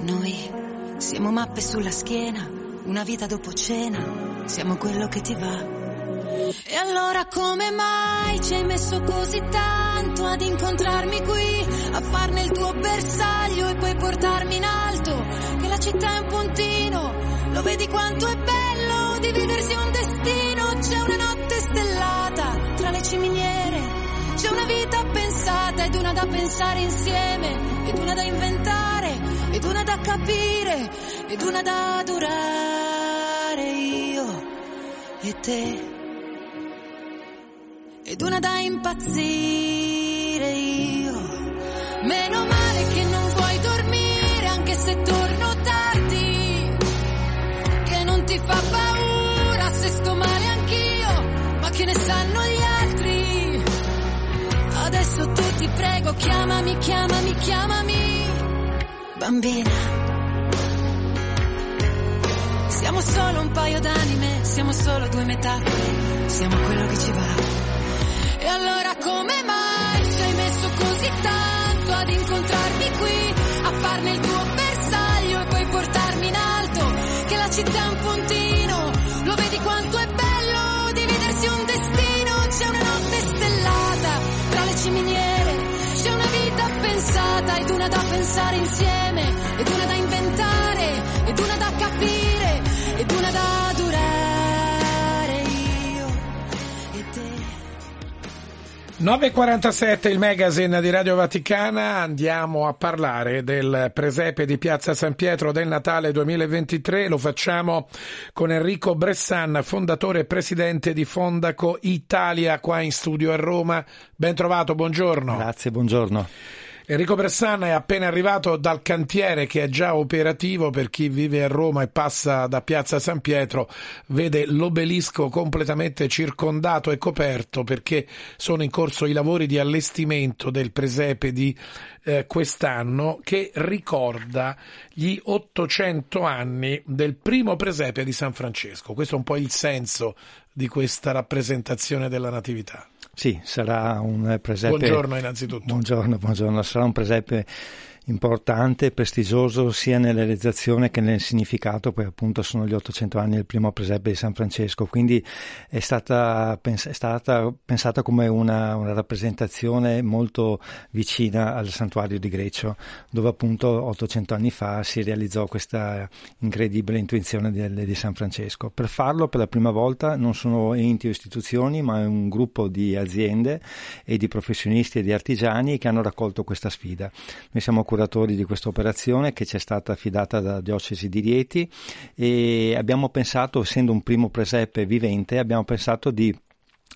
Noi siamo mappe sulla schiena, una vita dopo cena, siamo quello che ti va. E allora come mai ci hai messo così tanto ad incontrarmi qui, a farne il tuo bersaglio e poi portarmi in alto? Città un puntino, lo vedi quanto è bello dividersi un destino. C'è una notte stellata tra le ciminiere, c'è una vita pensata ed una da pensare insieme, ed una da inventare, ed una da capire, ed una da durare io e te ed una da impazzire io. Meno male che non vuoi dormire ne sanno gli altri. Adesso tu ti prego, chiamami, chiamami, chiamami, bambina. Siamo solo un paio d'anime, siamo solo due metafore, siamo quello che ci va. E allora come mai ci hai messo così tanto ad incontrarmi qui, a farne il tuo bersaglio e poi portarmi in alto? Che la città è un puntino, una da pensare insieme, ed una da inventare, ed una da capire, ed una da durare io e te. 9.47 il magazine di Radio Vaticana, andiamo a parlare del presepe di Piazza San Pietro del Natale 2023, lo facciamo con Enrico Bressan, fondatore e presidente di Fondaco Italia qua in studio a Roma. Ben trovato, buongiorno. Grazie, buongiorno. Enrico Bressana è appena arrivato dal cantiere che è già operativo per chi vive a Roma e passa da Piazza San Pietro, vede l'obelisco completamente circondato e coperto perché sono in corso i lavori di allestimento del presepe di eh, quest'anno che ricorda gli 800 anni del primo presepe di San Francesco. Questo è un po' il senso di questa rappresentazione della Natività. Sì, sarà un presepe. Buongiorno innanzitutto. Buongiorno, buongiorno. Sarà un presepe importante, prestigioso sia nella realizzazione che nel significato, poi appunto sono gli 800 anni del primo presepe di San Francesco, quindi è stata, pens- è stata pensata come una, una, rappresentazione molto vicina al santuario di Greccio, dove appunto 800 anni fa si realizzò questa incredibile intuizione di, di San Francesco. Per farlo per la prima volta non sono enti o istituzioni, ma è un gruppo di aziende e di professionisti e di artigiani che hanno raccolto questa sfida. Noi siamo curatori di questa operazione che ci è stata affidata dalla diocesi di Rieti e abbiamo pensato, essendo un primo presepe vivente, abbiamo pensato di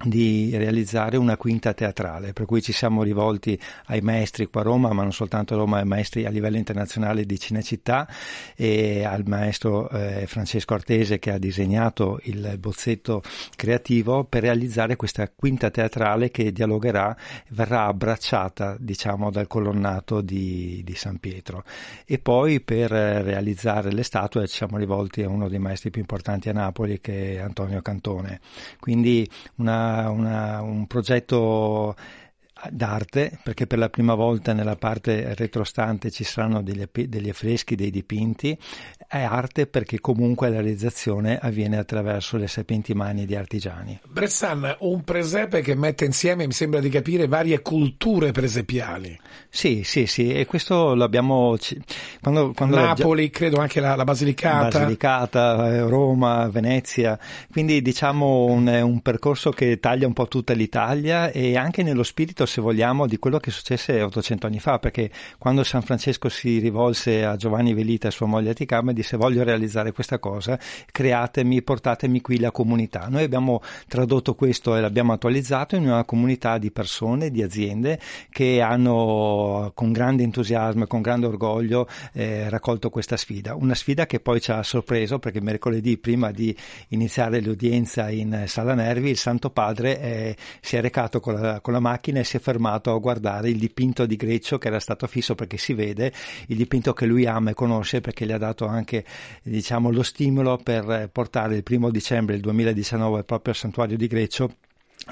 di realizzare una quinta teatrale, per cui ci siamo rivolti ai maestri qua a Roma, ma non soltanto a Roma, ai maestri a livello internazionale di Cinecittà e al maestro eh, Francesco Artese che ha disegnato il bozzetto creativo per realizzare questa quinta teatrale che dialogherà, verrà abbracciata diciamo dal colonnato di, di San Pietro e poi per realizzare le statue ci siamo rivolti a uno dei maestri più importanti a Napoli che è Antonio Cantone. Quindi una una, un progetto d'arte perché per la prima volta nella parte retrostante ci saranno degli, degli affreschi, dei dipinti è arte perché comunque la realizzazione avviene attraverso le sapienti mani di artigiani. Bressan, un presepe che mette insieme mi sembra di capire varie culture presepiali. Sì, sì, sì e questo l'abbiamo quando, quando Napoli, credo anche la, la Basilicata. Basilicata, eh, Roma, Venezia. Quindi diciamo un, un percorso che taglia un po' tutta l'Italia e anche nello spirito se vogliamo, di quello che successe 800 anni fa, perché quando San Francesco si rivolse a Giovanni Velita e sua moglie Aticama disse voglio realizzare questa cosa, createmi, portatemi qui la comunità. Noi abbiamo tradotto questo e l'abbiamo attualizzato in una comunità di persone, di aziende che hanno con grande entusiasmo e con grande orgoglio eh, raccolto questa sfida. Una sfida che poi ci ha sorpreso perché mercoledì prima di iniziare l'udienza in Sala Nervi il Santo Padre eh, si è recato con la, con la macchina e si è fermato a guardare il dipinto di Greccio che era stato fisso perché si vede il dipinto che lui ama e conosce perché gli ha dato anche diciamo, lo stimolo per portare il primo dicembre del 2019 proprio al santuario di Greccio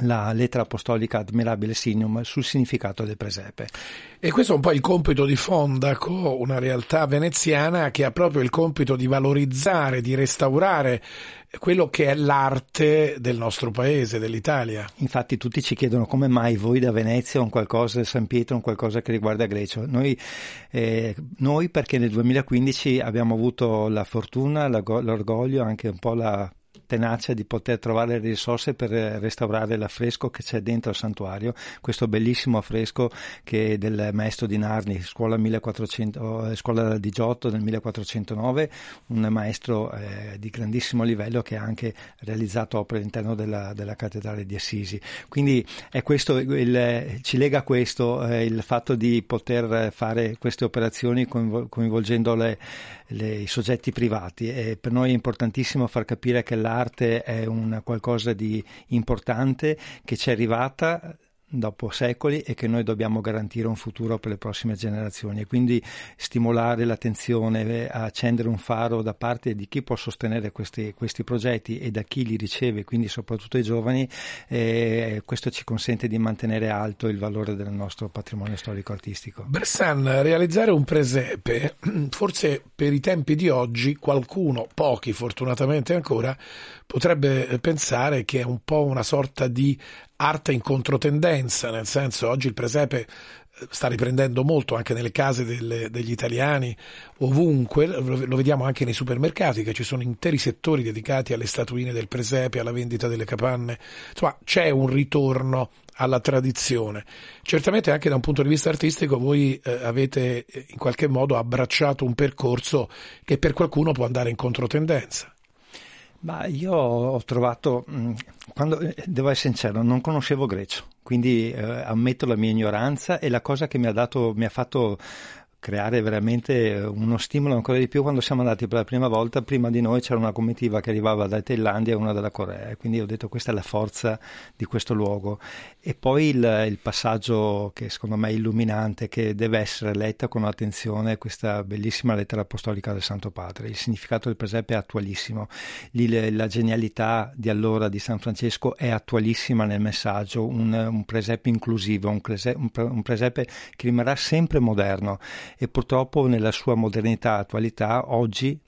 la lettera apostolica Admirabile Signum sul significato del presepe. E questo è un po' il compito di Fondaco, una realtà veneziana che ha proprio il compito di valorizzare, di restaurare quello che è l'arte del nostro paese, dell'Italia. Infatti tutti ci chiedono come mai voi da Venezia un qualcosa, San Pietro un qualcosa che riguarda Grecia. Noi, eh, noi perché nel 2015 abbiamo avuto la fortuna, l'orgoglio, anche un po' la tenacia di poter trovare le risorse per restaurare l'affresco che c'è dentro il santuario, questo bellissimo affresco che è del maestro di Narni, scuola, 1400, scuola di Giotto del 1409, un maestro eh, di grandissimo livello che ha anche realizzato opere all'interno della, della cattedrale di Assisi. Quindi questo, il, ci lega questo eh, il fatto di poter fare queste operazioni coinvolgendo le, le, i soggetti privati. E per noi è importantissimo far capire che l'arte è un qualcosa di importante che ci è arrivata dopo secoli e che noi dobbiamo garantire un futuro per le prossime generazioni e quindi stimolare l'attenzione, accendere un faro da parte di chi può sostenere questi, questi progetti e da chi li riceve, quindi soprattutto i giovani, eh, questo ci consente di mantenere alto il valore del nostro patrimonio storico-artistico. Bersan, realizzare un presepe, forse per i tempi di oggi qualcuno, pochi fortunatamente ancora, potrebbe pensare che è un po' una sorta di arte in controtendenza, nel senso oggi il presepe sta riprendendo molto anche nelle case delle- degli italiani, ovunque, lo, lo vediamo anche nei supermercati, che ci sono interi settori dedicati alle statuine del presepe, alla vendita delle capanne, insomma c'è un ritorno alla tradizione. Certamente anche da un punto di vista artistico voi eh, avete eh, in qualche modo abbracciato un percorso che per qualcuno può andare in controtendenza. Ma io ho trovato, mh, quando, eh, devo essere sincero, non conoscevo grecio, quindi eh, ammetto la mia ignoranza e la cosa che mi ha dato, mi ha fatto creare veramente eh, uno stimolo ancora di più quando siamo andati per la prima volta, prima di noi c'era una comitiva che arrivava da Thailandia e una dalla Corea, quindi ho detto questa è la forza di questo luogo. E poi il, il passaggio che secondo me è illuminante, che deve essere letta con attenzione, questa bellissima lettera apostolica del Santo Padre. Il significato del presepe è attualissimo, Lì la genialità di allora di San Francesco è attualissima nel messaggio, un, un presepe inclusivo, un, prese- un pre- un presepe che rimarrà sempre moderno e purtroppo nella sua modernità e attualità oggi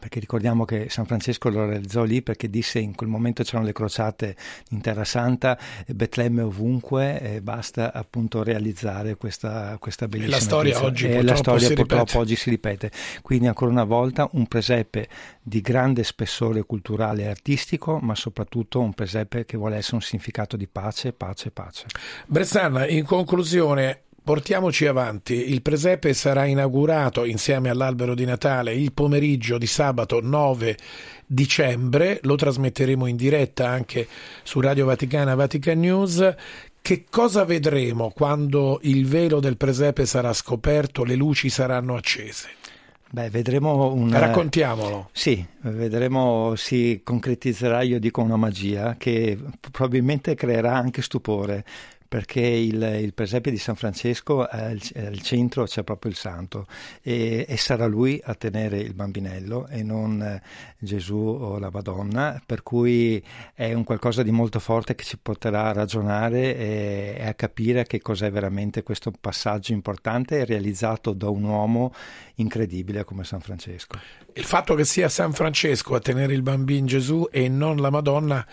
perché ricordiamo che San Francesco lo realizzò lì perché disse in quel momento c'erano le crociate in Terra Santa, e Betlemme ovunque, e basta appunto realizzare questa, questa bellissima la storia oggi E la storia purtroppo ripete. oggi si ripete. Quindi ancora una volta un presepe di grande spessore culturale e artistico, ma soprattutto un presepe che vuole essere un significato di pace, pace, pace. Bressan, in conclusione, portiamoci avanti. Il presepe sarà inaugurato insieme all'albero di Natale il pomeriggio di sabato 9 dicembre. Lo trasmetteremo in diretta anche su Radio Vaticana Vatican News. Che cosa vedremo quando il velo del presepe sarà scoperto, le luci saranno accese? Beh, vedremo un... Raccontiamolo. Sì, vedremo, si concretizzerà, io dico, una magia che probabilmente creerà anche stupore, perché il, il presepe di San Francesco al, centro c'è proprio il santo e, e sarà lui a tenere il bambinello e non eh, Gesù o la Madonna, per cui è un qualcosa di molto forte che ci porterà a ragionare e, e a capire che cos'è veramente questo passaggio importante realizzato da un uomo incredibile come San Francesco. Il fatto che sia San Francesco a tenere il bambino Gesù e non la Madonna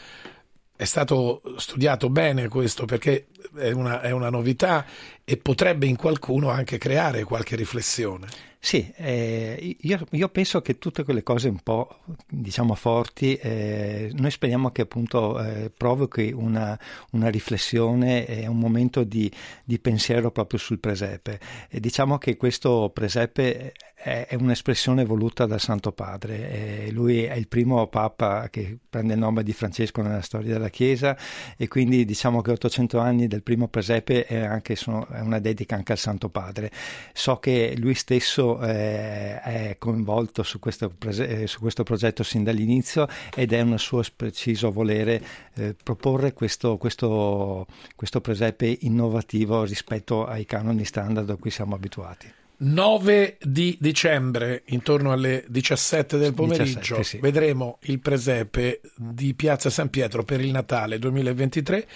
è stato studiato bene questo perché è una, è una novità e potrebbe in qualcuno anche creare qualche riflessione. Sì, eh, io, io, penso che tutte quelle cose un po' diciamo forti, eh, noi speriamo che appunto eh, provochi una, una, riflessione e un momento di, di, pensiero proprio sul presepe. E diciamo che questo presepe è, un'espressione voluta dal Santo Padre. lui è il primo Papa che prende il nome di Francesco nella storia della Chiesa e quindi diciamo che 800 anni del primo presepe è, anche, sono, è una dedica anche al Santo Padre. So che lui stesso eh, è coinvolto su questo, prese- su questo, progetto sin dall'inizio ed è un suo preciso volere eh, proporre questo, questo, questo presepe innovativo rispetto ai canoni standard a cui siamo abituati. 9 di dicembre, intorno alle 17 del pomeriggio, 17, sì. vedremo il presepe di Piazza San Pietro per il Natale 2023.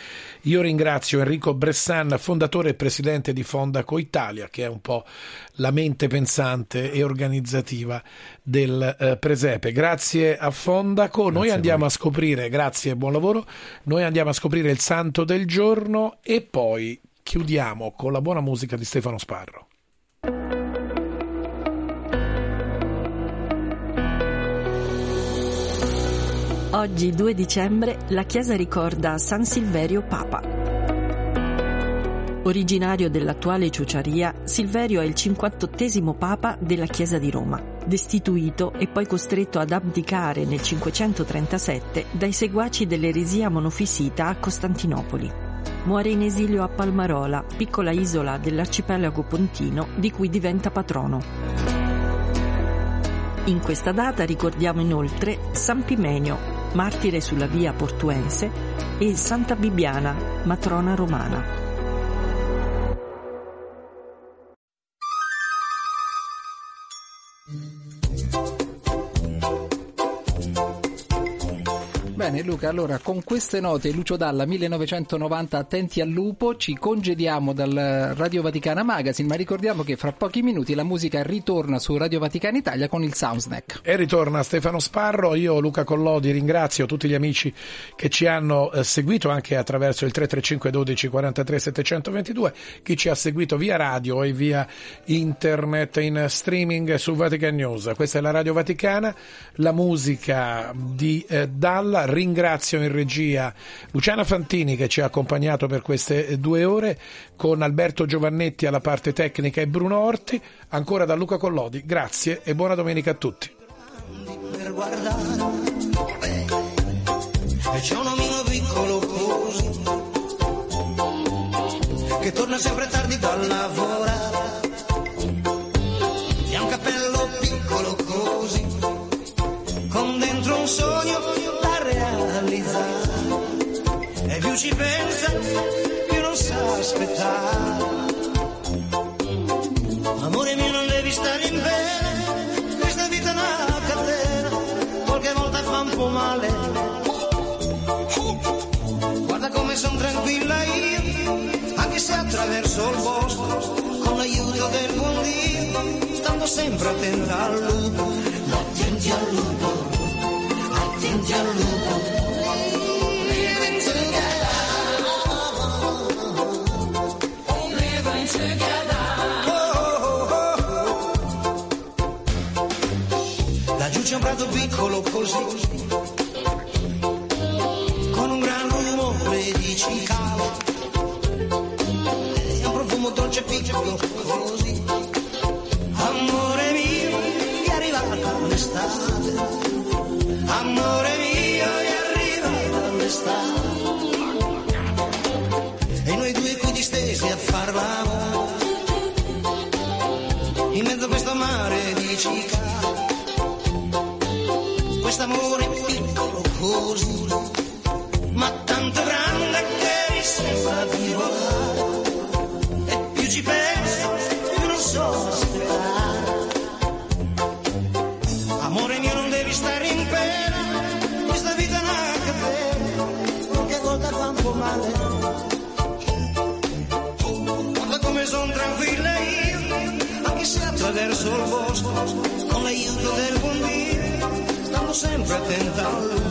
Io ringrazio Enrico Bressan, fondatore e presidente di Fondaco Italia, che è un po' la mente pensante e organizzativa del eh, presepe. Grazie a Fondaco. Grazie Noi a andiamo voi. a scoprire, grazie e buon lavoro, noi andiamo a scoprire il santo del giorno e poi chiudiamo con la buona musica di Stefano Sparro. Oggi, 2 dicembre, la Chiesa ricorda San Silverio Papa. Originario dell'attuale Ciociaria, Silverio è il 58 Papa della Chiesa di Roma, destituito e poi costretto ad abdicare nel 537 dai seguaci dell'eresia monofisita a Costantinopoli. Muore in esilio a Palmarola, piccola isola dell'arcipelago pontino di cui diventa patrono. In questa data ricordiamo inoltre San Pimenio, martire sulla via portuense, e Santa Bibiana, matrona romana. Bene Luca, allora con queste note Lucio Dalla 1990 Attenti al lupo ci congediamo dal Radio Vaticana Magazine ma ricordiamo che fra pochi minuti la musica ritorna su Radio Vaticana Italia con il Soundsnack. E ritorna Stefano Sparro, io Luca Collodi ringrazio tutti gli amici che ci hanno eh, seguito anche attraverso il 335 12 43 722, chi ci ha seguito via radio e via internet in streaming su Vatican News. Questa è la Radio Vaticana, la musica di eh, Dalla, ringrazio in regia Luciana Fantini che ci ha accompagnato per queste eh, due ore con Alberto Giovannetti alla parte tecnica e Bruno Orti, ancora da Luca Collodi, grazie e buona domenica a tutti. e così che torna sempre tardi dal lavorare. E ha un cappello piccolo così con dentro un sogno realizzare e più ci pensa più non sa aspettare. Amore mio non devi stare in bene. Questa vita è una catena. Qualche volta fa un po' male. Guarda come sono tranquilla io anche se attraverso il bosco con l'aiuto del buon Dio stando sempre attenta al lupo lupo. Attenti al lupo c'è un prato piccolo così, con un gran rumore di cicala, un profumo dolce piccolo così. Amore mio, è arrivata l'estate, amore mio, è arrivata l'estate. E noi due qui distesi a far l'amore, in mezzo a questo mare di cicala quest'amore piccolo così, ma tanto grande che mi sembra di volare. Bosco, con l'aiuto del